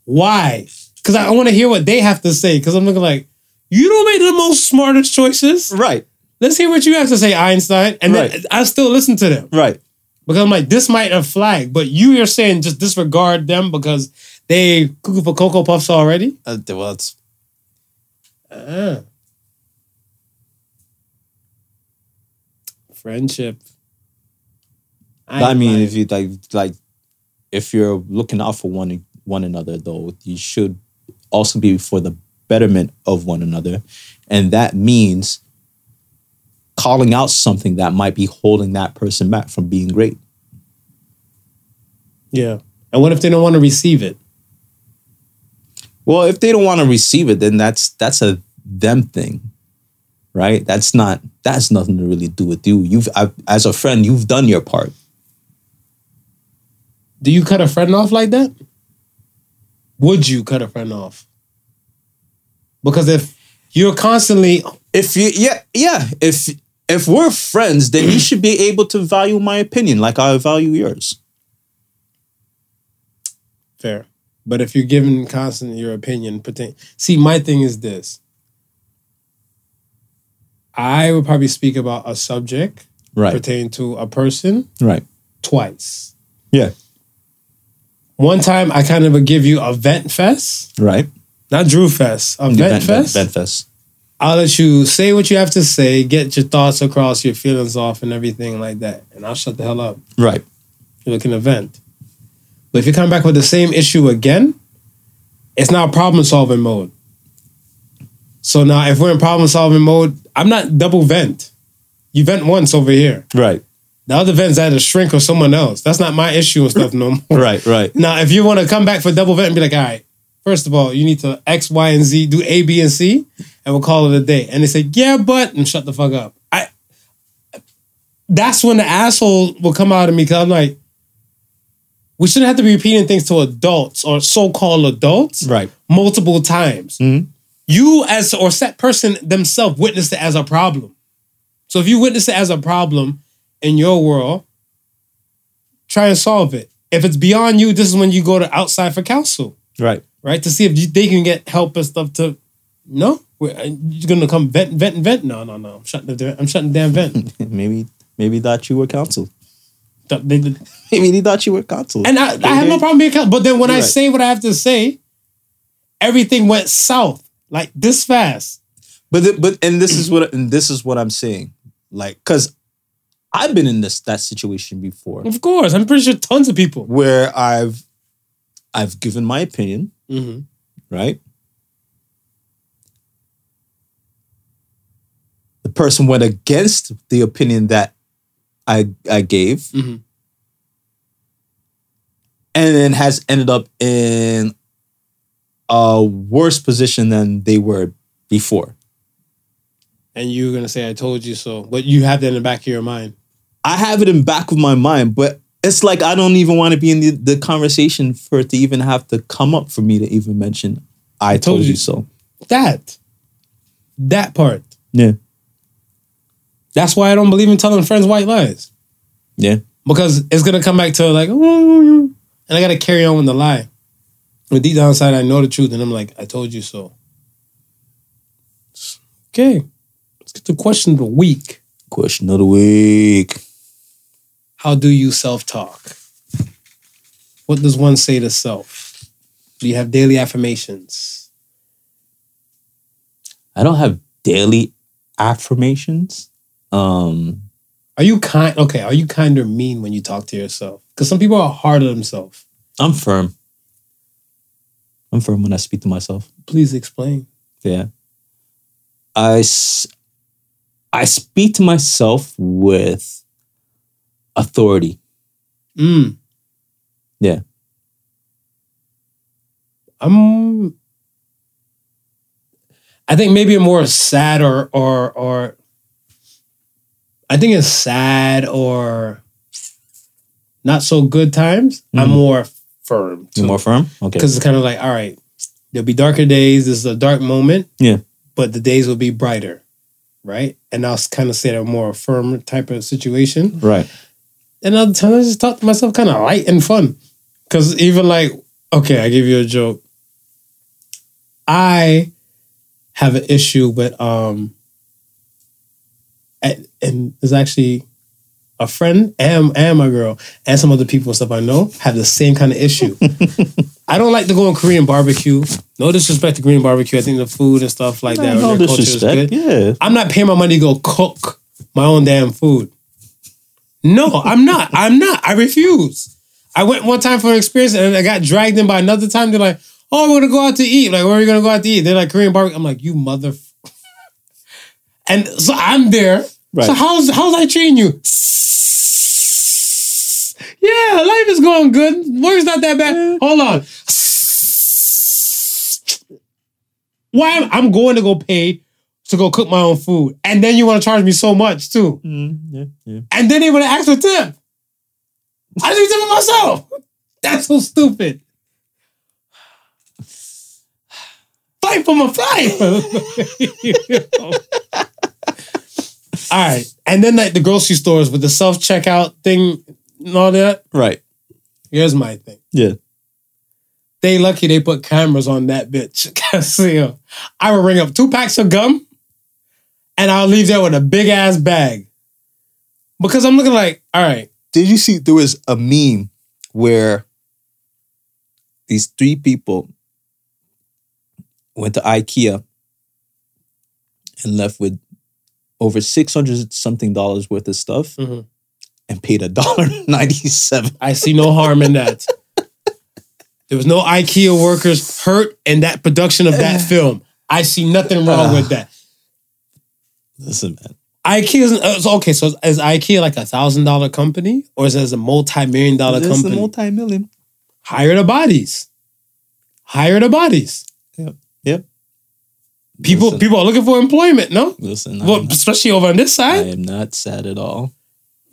why? Because I want to hear what they have to say. Because I'm looking like you don't make the most smartest choices. Right. Let's hear what you have to say, Einstein, and then Right. I still listen to them. Right. Because I'm like, this might have flagged, but you are saying just disregard them because they cuckoo for Cocoa Puffs already? Uh, well, it's Ah. Friendship. I, ain't mean, lying. if you like, like, if you're looking out for one one another, though, you should also be for the betterment of one another, and that means calling out something that might be holding that person back from being great. yeah. And what if they don't want to receive it? Well, if they don't want to receive it, then that's that's a them thing, right? That's not that's nothing to really do with you. You've I, as a friend, you've done your part. Do you cut a friend off like that? Would you cut a friend off? Because if you're constantly If you yeah yeah if if we're friends, then you should be able to value my opinion like I value yours. Fair. But if you're giving constant your opinion, pertain- see, my thing is this. I would probably speak about a subject Right. pertaining to a person Right. twice. Yeah. One time I kind of would give you a vent fest, Right. not Drew fest, a vent, fest. Vent fest. I'll let you say what you have to say, get your thoughts across, your feelings off, and everything like that. And I'll shut the hell up. Right. You're looking to vent. But if you come back with the same issue again, it's now problem solving mode. So now if we're in problem solving mode, I'm not double vent. You vent once over here. Right. The other vent's either shrink or someone else. That's not my issue and stuff no more. [LAUGHS] Right. Right. Now, if you want to come back for double vent and be like, all right, first of all, you need to X, Y, and Z, do A, B, and C, and we'll call it a day. And they say, yeah, but, and shut the fuck up. I. That's when the asshole will come out of me because I'm like, we shouldn't have to be repeating things to adults or so-called adults Right. multiple times. Mhm. You as or set person themselves witnessed it as a problem. So if you witness it as a problem in your world, try and solve it. If it's beyond you, this is when you go to outside for counsel, Right. right? To see if you, they can get help and stuff to. No, uh, you're gonna come vent, vent, vent. No, no, no. I'm shutting the. I'm shutting the damn vent. [LAUGHS] maybe. Maybe thought you were counsel. They- they- Maybe they thought you were counsel. And I, I have no problem being accountable. But then when I Right. say what I have to say, everything went south like this fast. But th- but and this is what and this is what I'm saying. Like, cause I've been in this that situation before Of course, I'm pretty sure tons of people. where I've I've given my opinion, Mm-hmm. right? The person went against the opinion that I I gave, Mhm. and then has ended up in a worse position than they were before. And you're gonna say I told you so, but you have that in the back of your mind. I have it in back of my mind, but it's like I don't even want to be in the, the conversation for it to even have to come up for me to even mention I told, told you you. so. That, that part. Yeah. That's why I don't believe in telling friends white lies Yeah. because it's gonna come back to like, and I gotta carry on with the lie. But deep down inside, I know the truth, and I'm like, I told you so. Okay, let's get to question of the week. Question of the week. How do you self talk? What does one say to self? Do you have daily affirmations? I don't have daily affirmations. Um, Are you kind? Okay, are you kind or mean when you talk to yourself? Because some people are hard on themselves. I'm firm. I'm firm when I speak to myself. Please explain. Yeah. I I speak to myself with authority. Mm. Yeah. I'm. I think maybe a more sad or or or. I think it's sad or not so good times. I'm Mhm. more firm. You're more firm? Okay. because it's kind of like, all right, there'll be darker days. This is a dark moment. Yeah. But the days will be brighter, right? And I'll kind of say a more firm type of situation. Right. And other times I just talk to myself kind of light and fun. Because even like, okay, I give you a joke. I have an issue with um and, there's actually a friend and, and my girl and some other people and stuff I know have the same kind of issue. [LAUGHS] I don't like to go on Korean barbecue. No disrespect to Korean barbecue. I think the food and stuff like that. no or is disrespect. good. Yeah. I'm not paying my money to go cook my own damn food. No, I'm not. I'm not. I refuse. I went one time for an experience and I got dragged in by another time. They're like, oh, we're gonna go out to eat. Like, where are we gonna go out to eat? They're like Korean barbecue. I'm like, you mother. [LAUGHS] and so I'm there. Right. So how's how's I treating you? Yeah, life is going good. Work's not that bad. Hold on. Why am I'm going to go pay to go cook my own food, and then you want to charge me so much too, Mm, yeah. Yeah. and then they want to ask for tip. I just tip for myself. That's so stupid. Fight for my [LAUGHS] fight. All right, and then like the grocery stores with the self checkout thing and all that. Right. Here's my thing. Yeah. They lucky they put cameras on that bitch. [LAUGHS] You I would ring up two packs of gum and I'll leave there with a big ass bag. Because I'm looking like, all right, Did you see there was a meme where these three people went to IKEA and left with over six hundred something dollars worth of stuff Mhm. and paid a dollar ninety seven. I see no harm in that. There was no IKEA workers hurt in that production of that film. I see nothing wrong with that. Listen, man. IKEA is uh, okay. So is IKEA like a thousand dollar company, or is it a multi million dollar It's a company? multi-million. Hire the bodies. Hire the bodies. Yep. People Listen. people are looking for employment. No, Listen, well, am, especially over on this side. I am not sad at all.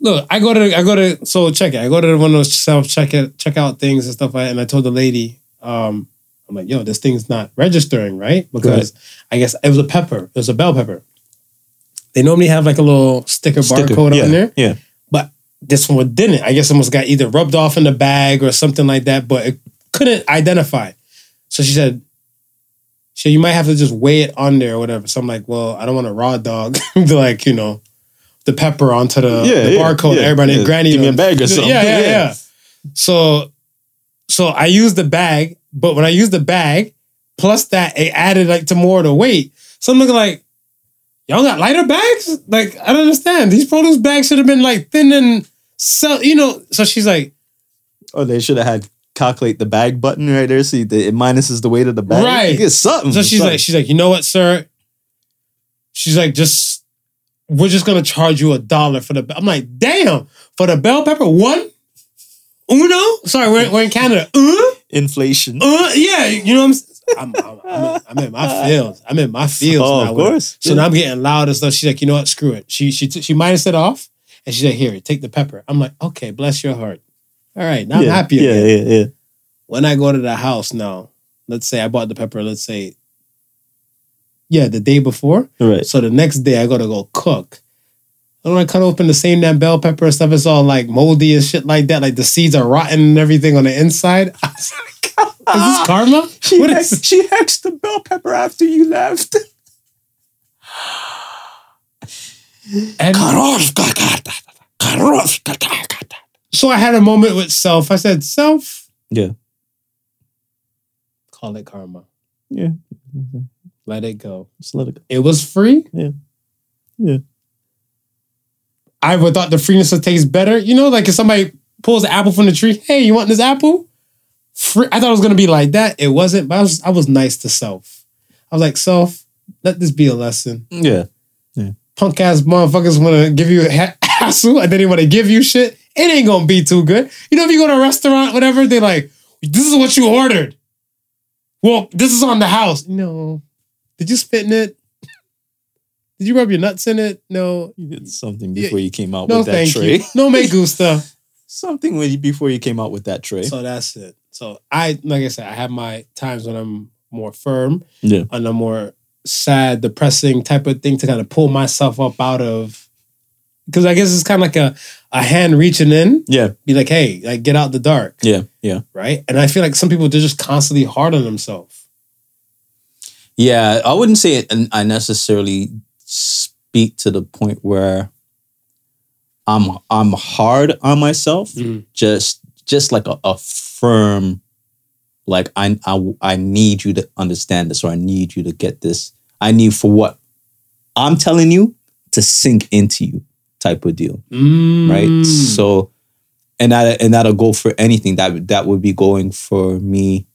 Look, I go to I go to so check it. I go to one of those self check it check out things and stuff like that. And I told the lady, um, I'm like, yo, this thing's not registering, right? Because I guess it was a pepper. It was a bell pepper. They normally have like a little sticker, Sticker, barcode yeah, on there. Yeah. But this one didn't. I guess it almost got either rubbed off in the bag or something like that, but it couldn't identify. So she said, so you might have to just weigh it on there or whatever. So I'm like, well, I don't want a raw dog, [LAUGHS] like, you know, the pepper onto the, Yeah, the yeah, barcode. yeah, Everybody, yeah. granny. Give me a bag or [LAUGHS] something. Yeah, yeah, Yeah. yeah. So, so I used the bag, but when I used the bag, plus that, it added like to more of the weight. So I'm looking like, y'all got lighter bags? Like, I don't understand. These produce bags should have been like thin and so, you know. So she's like, Oh, they should have had calculate the bag button right there. See, the, it minuses the weight of the bag. Right. Get something. so she's something. like, she's like, you know what, sir? She's like, just we're just gonna charge you a dollar for the. I'm like, damn, for the bell pepper one, uno. Sorry, we're, we're in Canada. Uh, inflation. uh, yeah, you know what I'm. I'm, I'm, I'm, in, I'm in my fields. I'm in my fields Oh, now. of course. So now I'm getting loud and stuff. She's like, you know what? Screw it. She she t- she minus it off, and she's like, here, take the pepper. I'm like, okay, bless your heart. All right, now yeah, I'm happy Yeah, again. yeah, yeah. When I go to the house now, let's say I bought the pepper. Let's say, yeah, the day before. Right. So the next day I gotta go cook. I don't want to cut open the same damn bell pepper and stuff. It's all like moldy and shit like that. Like the seeds are rotten and everything on the inside. [LAUGHS] I was like, is this ah, karma? She, What hex- is- she hexed the bell pepper after you left. And so I had a moment with self. I said, self, Yeah. call it karma. Yeah. Let it go. Just let it go. It was free. Yeah. Yeah. I would thought the freeness would taste better. You know, like if somebody pulls an apple from the tree, hey, you want this apple? Free. I thought it was gonna be like that. It wasn't, but I was I was nice to self. I was like, self, let this be a lesson. Yeah. Yeah. Punk ass motherfuckers wanna give you a ha- [LAUGHS] hassle and then they wanna give you shit. It ain't gonna be too good. You know, if you go to a restaurant, whatever, they like, this is what you ordered. Well, this is on the house. No. Did you spit in it? [LAUGHS] Did you rub your nuts in it? No. You did something Yeah. before you came out No, with that thank tray. you. No me [LAUGHS] gusta. Something when you, before you came out with that tray. So that's it. So I, like I said, I have my times when I'm more firm yeah. and a more sad, depressing type of thing to kind of pull myself up out of. Because I guess it's kind of like a, a hand reaching in, Yeah. be like, hey, like get out the dark, Yeah. Yeah. right? And I feel like some people they're just constantly hard on themselves. Yeah. I wouldn't say it, I necessarily speak to the point where I'm I'm hard on myself. Mhm. Just just like a, a firm, like I, I I need you to understand this or I need you to get this. I need for what I'm telling you to sink into you type of deal. right? Mm. So, and that and that'll go for anything. That that would be going for me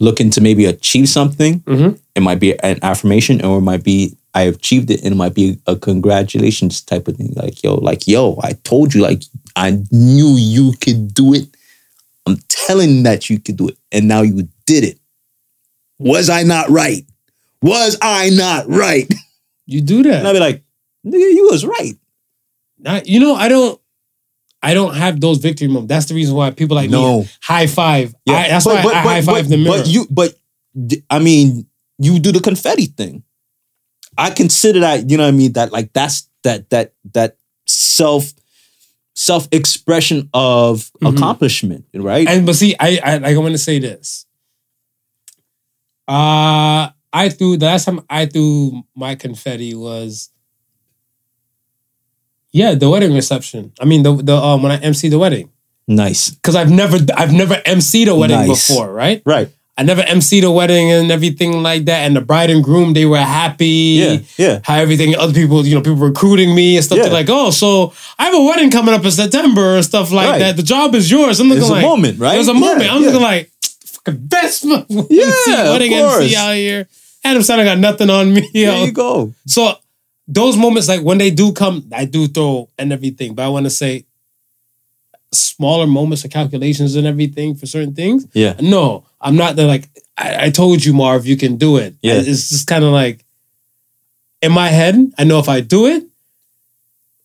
looking to maybe achieve something. Mhm. It might be an affirmation, or it might be I achieved it, and it might be a congratulations type of thing. Like yo, like yo, I told you, like I knew you could do it. I'm telling that you could do it, and now you did it. Was I not right? Was I not right? [LAUGHS] you do that. And I'll be like, nigga, you was right. Not- you know, I don't. I don't have those victory moments. That's the reason why people like No. me high five. I, that's why I high five the mirror. But you, but I mean, you do the confetti thing. I consider that, you know what I mean. That like that's that that that self self expression of Mhm. accomplishment, right? And but see, I I like I want to say this. Uh I threw the last time I threw my confetti was yeah the wedding reception. I mean the the um when I MC the wedding. Nice. because I've never I've never emceed a wedding Nice. before, right? Right. I never emceed a wedding and everything like that. And the bride and groom, they were happy. Yeah. Yeah. How everything, other people, you know, people recruiting me and stuff. Yeah. They're like, oh, so I have a wedding coming up in September and stuff like Right. that. The job is yours. I'm looking It's a moment, right? There's a Yeah, moment. I'm yeah. looking like, fucking best moment." Yeah, [LAUGHS] wedding of course. MC out here. Adam Sandler got nothing on me. yo. There you go. So those moments, like when they do come, I do throw and everything. But I want to say smaller moments of calculations and everything for certain things. Yeah. No, I'm not the like I, I told you, Marv, you can do it. Yeah. It's just kind of like in my head, I know if I do it,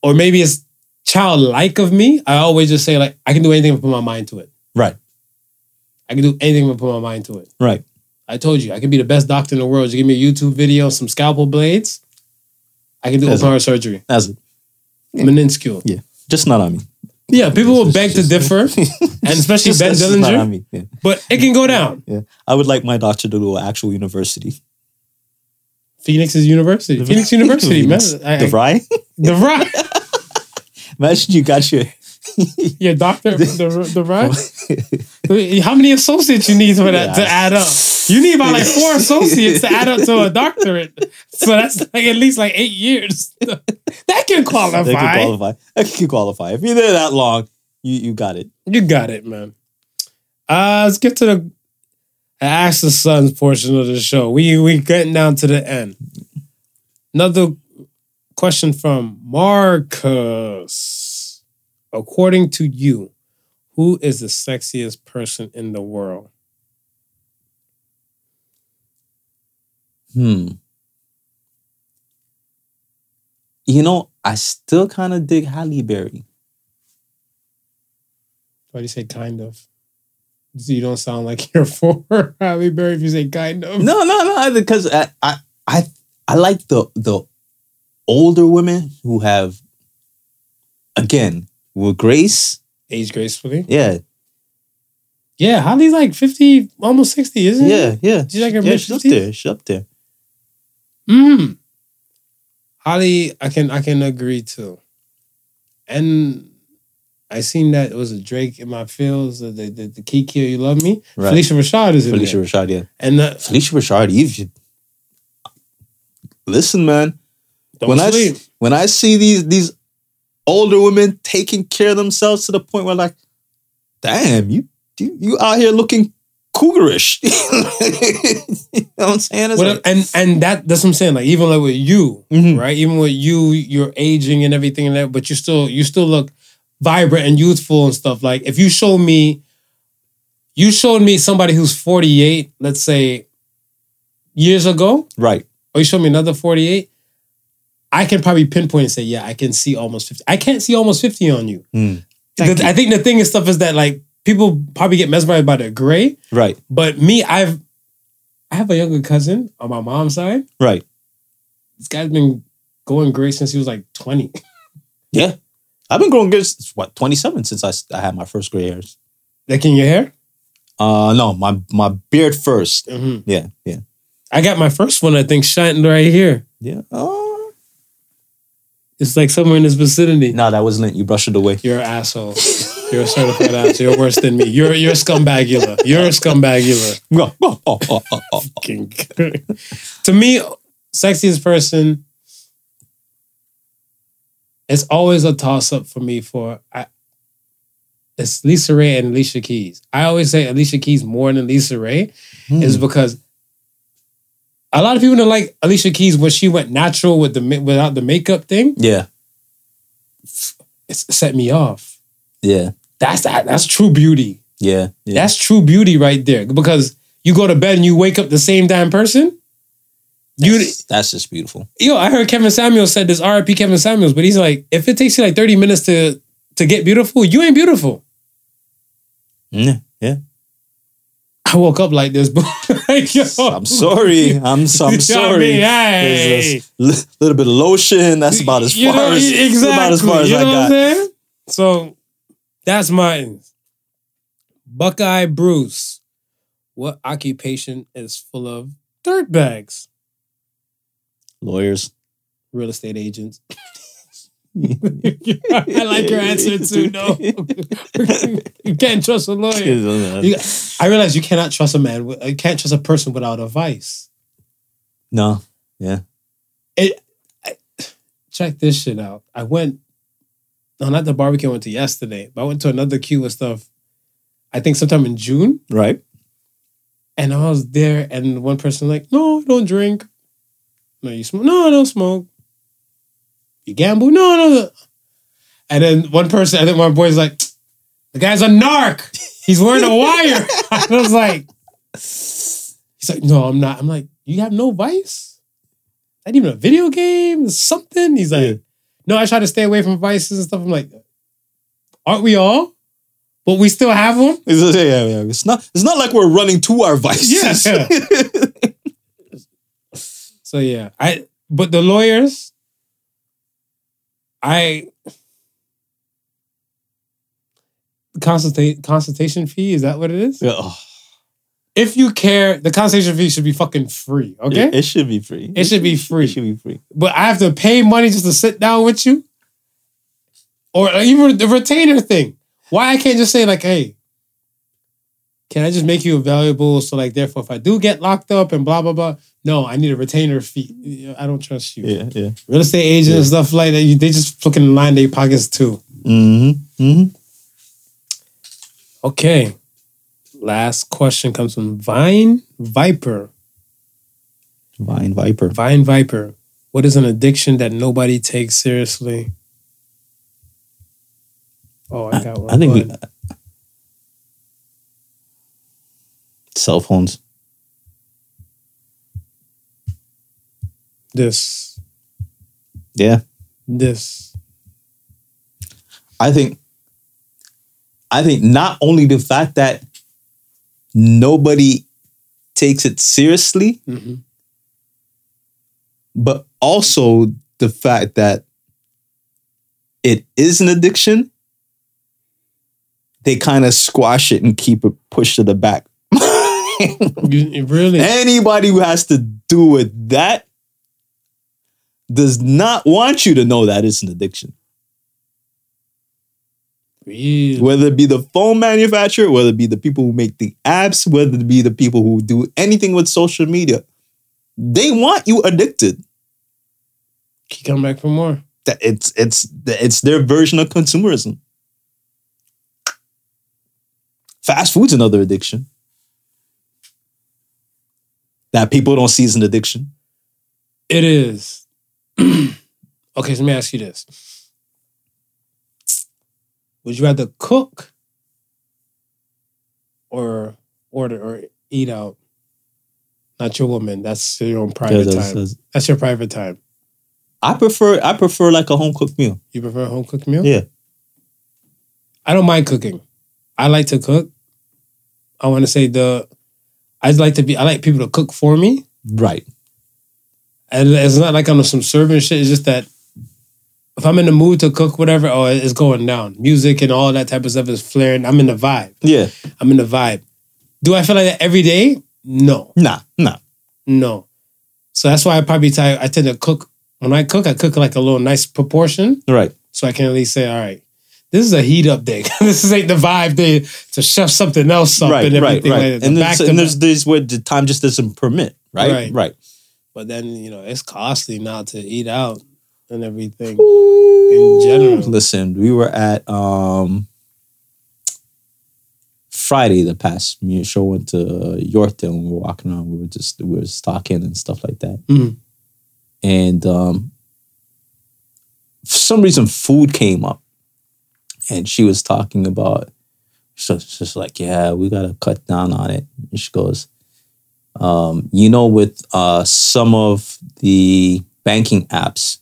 or maybe it's childlike of me, I always just say like I can do anything if I put my mind to it. Right. I can do anything if I put my mind to it. Right. I told you, I can be the best doctor in the world. You give me a YouTube video, some scalpel blades, I can do open heart surgery. That's it. Meniscule. Yeah. Just not on me. Yeah, people will beg to differ, [LAUGHS] and especially Ben that's just not on Dillinger, me. Yeah. but it can go down. Yeah. I would like my doctor to do an actual university. Phoenix is university. Phoenix University, man. Phoenix. I- The I- Fry? [LAUGHS] The right. [LAUGHS] Imagine you got your Your doctor, the, the right. Oh. [LAUGHS] How many associates you need for that to add up? You need about like four associates to add up to a [LAUGHS] doctorate. So that's like at least like eight years. [LAUGHS] That can qualify. They can qualify. They can qualify. If you're there that long, you you got it. You got it, man. Uh, let's get to the Ask the Sons portion of the show. We we getting down to the end. Another question from Marcus. According to you, who is the sexiest person in the world? Hmm. You know, I still kind of dig Halle Berry. Why do you say kind of? So you don't sound like [LAUGHS] you're for Halle Berry if you say kind of. No, no, no, because I, I, I, I like the the older women who have, again, with grace. Age gracefully. Yeah, Yeah, Halle's like 50, almost 60, isn't it? yeah, yeah. She's like her yeah, she's up there. She's up there. Mm. Holly, I can I can agree to. And I seen that it was a Drake in my feels, the the, the, the Kiki Do You Love Me. Right. Phylicia Rashad is in Phylicia there. Rashad, yeah. And uh, Phylicia Rashad, you listen, man. when I when I see these these older women taking care of themselves to the point where like, damn, you you, you out here looking cougarish. [LAUGHS] you know what I'm saying? What- like, and and that that's what I'm saying. Like even like with you, Mhm. right? Even with you, you're aging and everything and that, but you still you still look vibrant and youthful and stuff. Like if you show me, you showed me somebody who's 48, let's say years ago, right. or you show me another 48, I can probably pinpoint and say, yeah, I can see almost 50. I can't see almost 50 on you. Mm. The- you. I think the thing and stuff is that like people probably get mesmerized by the gray, Right. but me, I've I have a younger cousin on my mom's side. Right. This guy's been going gray since he was like 20. [LAUGHS] Yeah. I've been growing good since what, 27 since I, I had my first gray hairs. Like in your hair? Uh no, my my beard 1st Mhm. Yeah, yeah. I got my first one, I think, shining right here. Yeah. Oh. It's like somewhere in this vicinity. No, that was lint. You brushed it away. You're an asshole. You're a certified asshole. You're worse than me. You're you're a scumbagula. You're a scumbagula. Oh, oh, oh, to me, sexiest person. It's always a toss up for me. For I, it's Lisa Ray and Alicia Keys. I always say Alicia Keys more than Lisa Ray is Hmm. because a lot of people don't like Alicia Keys when she went natural with the without the makeup thing. Yeah. It's set me off. Yeah. That's that. That's true beauty. Yeah. Yeah. That's true beauty right there. Because you go to bed and you wake up the same damn person. You, that's, that's just beautiful. yo, I heard Kevin Samuels said this. R.I.P. Kevin Samuels, but he's like, if it takes you like thirty minutes to to get beautiful, you ain't beautiful. Yeah. Yeah. I woke up like this, but [LAUGHS] I'm sorry. I'm, I'm [LAUGHS] You know sorry. Hey. a little bit of lotion. That's about as You far know, as exactly. about as far as you I know what I'm got. So that's mine. Buckeye Bruce. What occupation is full of dirt bags? Lawyers. Real estate agents. [LAUGHS] I like your answer too. No, [LAUGHS] you can't trust a lawyer. You- I realize you cannot trust a man. You can't trust a person without advice. no. Yeah. It. I, check this shit out. I went. No, not the barbecue I went to yesterday, but I went to another queue with stuff. I think sometime in June, Right. and I was there, and one person like, "No, I don't drink. No, you smoke. No, I don't smoke. You gamble? No, no." no." And then one person, I think my boy's like, "The guy's a narc. He's wearing a wire." [LAUGHS] I was like, "He's like, no, I'm not." I'm like, "You have no vice? Not even a video game? Something?" He's like, Yeah. "No, I try to stay away from vices and stuff." I'm like, "Aren't we all?" But we still have them. It's, yeah, yeah, yeah. It's not. It's not like we're running to our vices. Yeah. [LAUGHS] So yeah, I but the lawyers, I consultate consultation fee is that what it is? Yeah, oh, If you care, the consultation fee should be fucking free. Okay, it, it should be free. It should be free. It should be free. but I have to pay money just to sit down with you, or even the retainer thing. Why I can't just say like, hey. Can I just make you valuable? So like, therefore, if I do get locked up and blah blah blah, no, I need a retainer fee. I don't trust you. Yeah, yeah. real estate agents and stuff like that, you, they just fucking line their pockets too. Mm-hmm. Mm-hmm. Okay. Last question comes from Vine Viper. Vine Viper. Vine Viper. What is an addiction that nobody takes seriously? Oh, I got one. I think Go we, ahead. Cell phones. this, Yeah. this. I think I think not only the fact that nobody takes it seriously, Mhm. but also the fact that it is an addiction, they kind of squash it and keep it pushed to the back. You, [LAUGHS] really? Anybody who has to do with that does not want you to know that it's an addiction. really? whether it be the phone manufacturer, whether it be the people who make the apps, whether it be the people who do anything with social media, they want you addicted. Keep coming back for more. That it's it's it's their version of consumerism. Fast food's another addiction that people don't see as an addiction. It is. [CLEARS THROAT] okay, so let me ask you this. Would you rather cook or order or eat out? Not your woman. That's your own private That's- time. that's- That's your private time. I prefer I prefer like a home cooked meal. You prefer a home cooked meal? Yeah. I don't mind cooking. I like to cook. I want to say the I'd like to be I like people to cook for me. Right. And it's not like I'm some serving shit. It's just that if I'm in the mood to cook, whatever, oh, it's going down. Music and all that type of stuff is flaring. I'm in the vibe. Yeah. I'm in the vibe. Do I feel like that every day? No, Nah, nah. no. So that's why I probably t- I tend to cook. When I cook, I cook like a little nice proportion, Right. so I can at least say, all right, this is a heat up day. [LAUGHS] this is ain't the vibe day to chef something else up right, and right, everything right. like that. and The there's, back and there's days where the time just doesn't permit. Right, Right. right. But then you know it's costly now to eat out and everything in general. Listen, we were at um Friday the past me and show went to Yorkdale and we were walking around. We were just we were just talking and stuff like that. Mhm. And um for some reason food came up and she was talking about so it's just like, yeah, we gotta cut down on it. And she goes, um, you know, with uh some of the banking apps,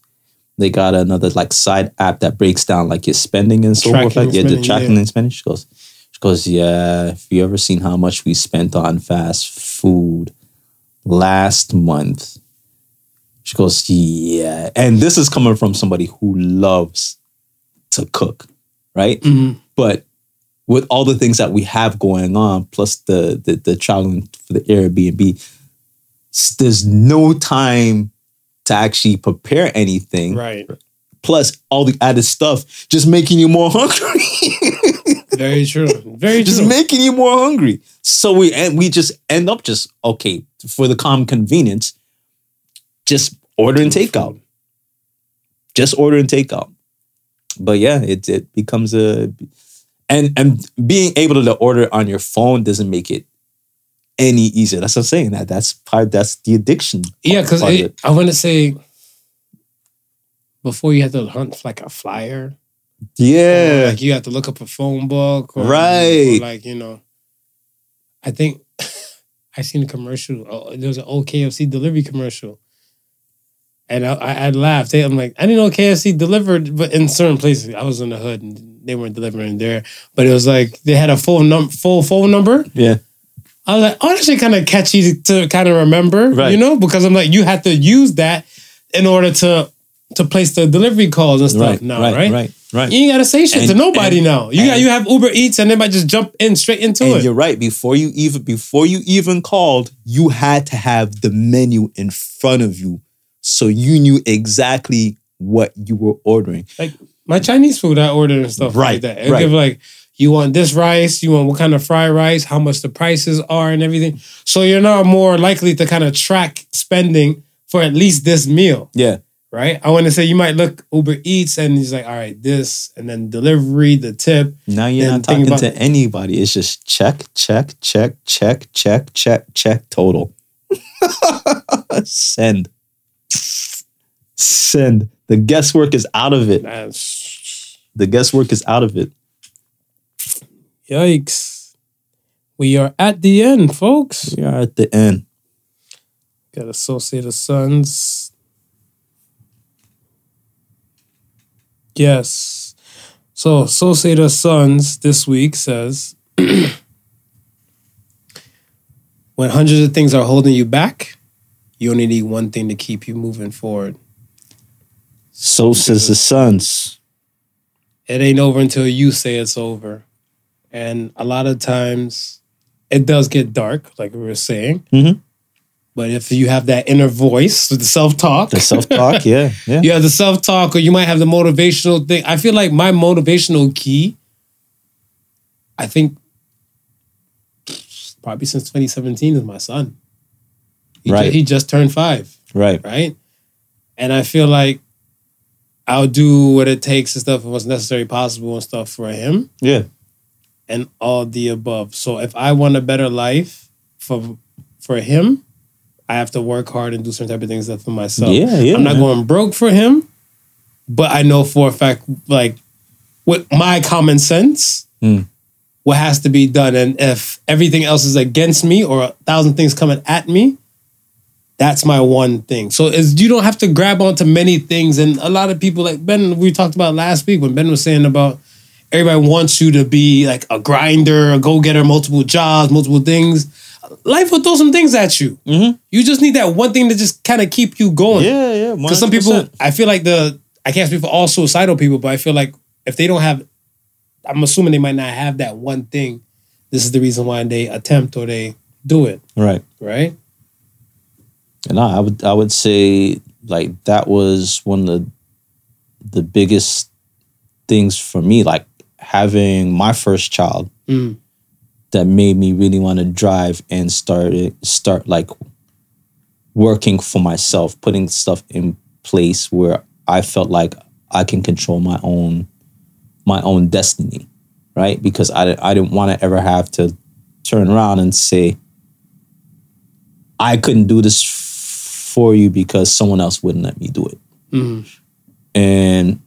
they got another like side app that breaks down like your spending and so forth. Like yeah, the tracking yeah. and spending. She goes, she goes, yeah. If you ever seen how much we spent on fast food last month, she goes, yeah. And this is coming from somebody who loves to cook, right? Mhm. But with all the things that we have going on, plus the the, the traveling for the Airbnb, there's no time to actually prepare anything. Right. plus all the added stuff, just making you more hungry. [LAUGHS] Very true. Very true. just making you more hungry. So we and we just end up just okay for the calm convenience, just order and takeout. Just order and takeout. But yeah, it it becomes a and and being able to order on your phone doesn't make it any easier. That's what I'm saying. That that's part that's the addiction. yeah, because part of it. I want to say before you had to hunt like a flyer. yeah. like you have to look up a phone book. Or, Right. or like, you know, I think [LAUGHS] I seen a commercial. Oh, there was an old KFC delivery commercial. And I, I, I laughed. I'm like, I didn't know KFC delivered, but in certain places, I was in the hood and they weren't delivering there. But it was like they had a full num full phone number. yeah. I was like, oh, that's kind of catchy to kind of remember, Right. you know, because I'm like, you have to use that in order to to place the delivery calls and stuff Right, now, right, right? right, right. You ain't gotta say shit to nobody and- now. You got you have Uber Eats and they might just jump in straight into And it. you're right. Before you even before you even called, you had to have the menu in front of you, so you knew exactly what you were ordering. Like my Chinese food, I ordered and stuff Right, like that. It right. give like you want this rice, you want what kind of fried rice, how much the prices are, and everything. So you're not more likely to kind of track spending for at least this meal. Yeah, right? I want to say you might look Uber Eats and he's like, all right, this, and then delivery, the tip. now you're not talking about- to anybody. It's just check, check, check, check, check, check, check. Total. [LAUGHS] Send. Send. The guesswork is out of it. That's The guesswork is out of it. yikes. We are at the end, folks. We are at the end. Got Associated Sons. Yes. So Associated Sons this week says [CLEARS THROAT] when hundreds of things are holding you back, you only need one thing to keep you moving forward. So says the sons. it ain't over until you say it's over. And a lot of times it does get dark, like we were saying. Mhm. But if you have that inner voice, the self talk, The self talk. yeah, [LAUGHS] yeah. you have the self talk, or you might have the motivational thing. I feel like my motivational key, I think probably since 2017 is my son. He, ju- Right. he just turned five Right. right? And I feel like I'll do what it takes and stuff and what's necessary possible and stuff for him Yeah. and all the above. So if I want a better life for for him, I have to work hard and do certain type of things for myself. Yeah, yeah, I'm not man. going broke for him, but I know for a fact, like with my common sense, Mm. what has to be done. And if everything else is against me or a thousand things coming at me, that's my one thing. So is you don't have to grab onto many things. And a lot of people like Ben, we talked about last week when Ben was saying about everybody wants you to be like a grinder, a go-getter, multiple jobs, multiple things. Life will throw some things at you. Mhm. You just need that one thing to just kind of keep you going. Yeah, yeah. Because some people, I feel like the I can't speak for all suicidal people, but I feel like if they don't have, I'm assuming they might not have that one thing. This is the reason why they attempt or they do it, Right. right? And I would I would say like that was one of the the biggest things for me, like having my first child Mm. that made me really want to drive and start start like working for myself, putting stuff in place where I felt like I can control my own my own destiny, right? Because I didn't I didn't want to ever have to turn around and say I couldn't do this for you because someone else wouldn't let me do it. Mm. And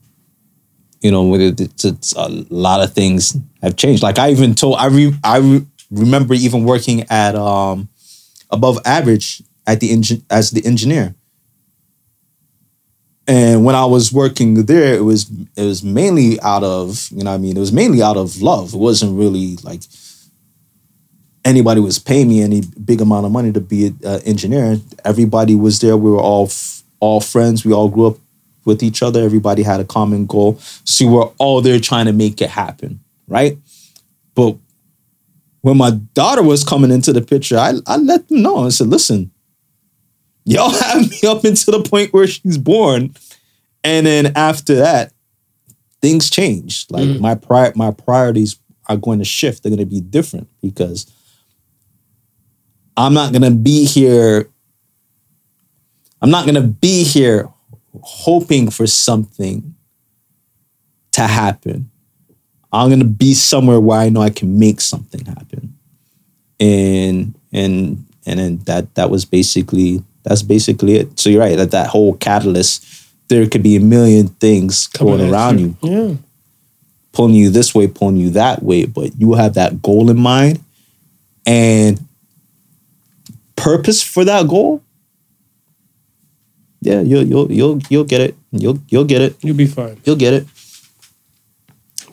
you know, it's, it's a lot of things have changed. Like I even told I re, I re, remember even working at um above average at the engine as the engineer. And when I was working there, it was it was mainly out of you know what I mean it was mainly out of love. It wasn't really like anybody was paying me any big amount of money to be an uh, engineer. Everybody was there. We were all f- all friends. We all grew up with each other. Everybody had a common goal. So we were all there trying to make it happen, right? But when my daughter was coming into the picture, I, I let them know. I said, listen, y'all [LAUGHS] have me up until the point where she's born. And then after that, things change. Like Mhm. my pri- my priorities are going to shift. They're going to be different because I'm not going to be here. I'm not going to be here hoping for something to happen. I'm going to be somewhere where I know I can make something happen. And and and then that that was basically that's basically it. So you're right that that whole catalyst there could be a million things Coming going around you Yeah. pulling you this way, pulling you that way, but you have that goal in mind and purpose for that goal. Yeah, you'll you'll you'll you'll get it. You'll you'll get it. You'll be fine. You'll get it.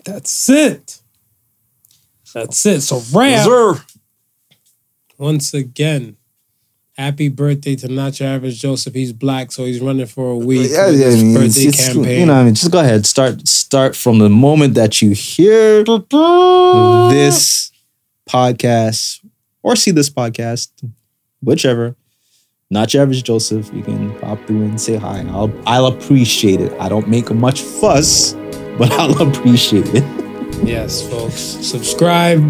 That's it. That's it. So rap. Sir. Once again, happy birthday to Not Your Average Joseph. He's black, so he's running for a week. Yeah, with yeah, I his mean, birthday it's- campaign. you know, I mean, just go ahead. Start start from the moment that you hear this podcast or see this podcast, whichever. Not your average Joseph. You can pop through and say hi. I'll I'll appreciate it. I don't make much fuss, but [LAUGHS] I'll appreciate it. yes, folks. Subscribe,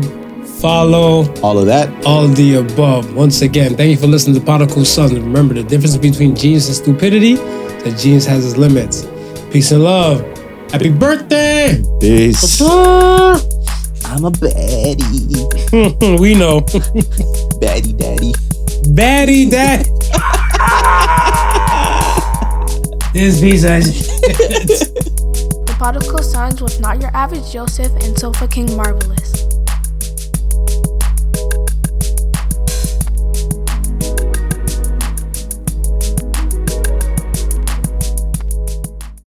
follow, All of that. all the above. Once again, thank you for listening to Prodigal Sons. Remember the difference between genius and stupidity? That genius has its limits. Peace and love. Happy birthday! Peace. [LAUGHS] I'm a baddie. [LAUGHS] we know. Baddie daddy. Baddie dad. this of The Prodigal Sons was not your average Joseph and Sofa King Marvelous.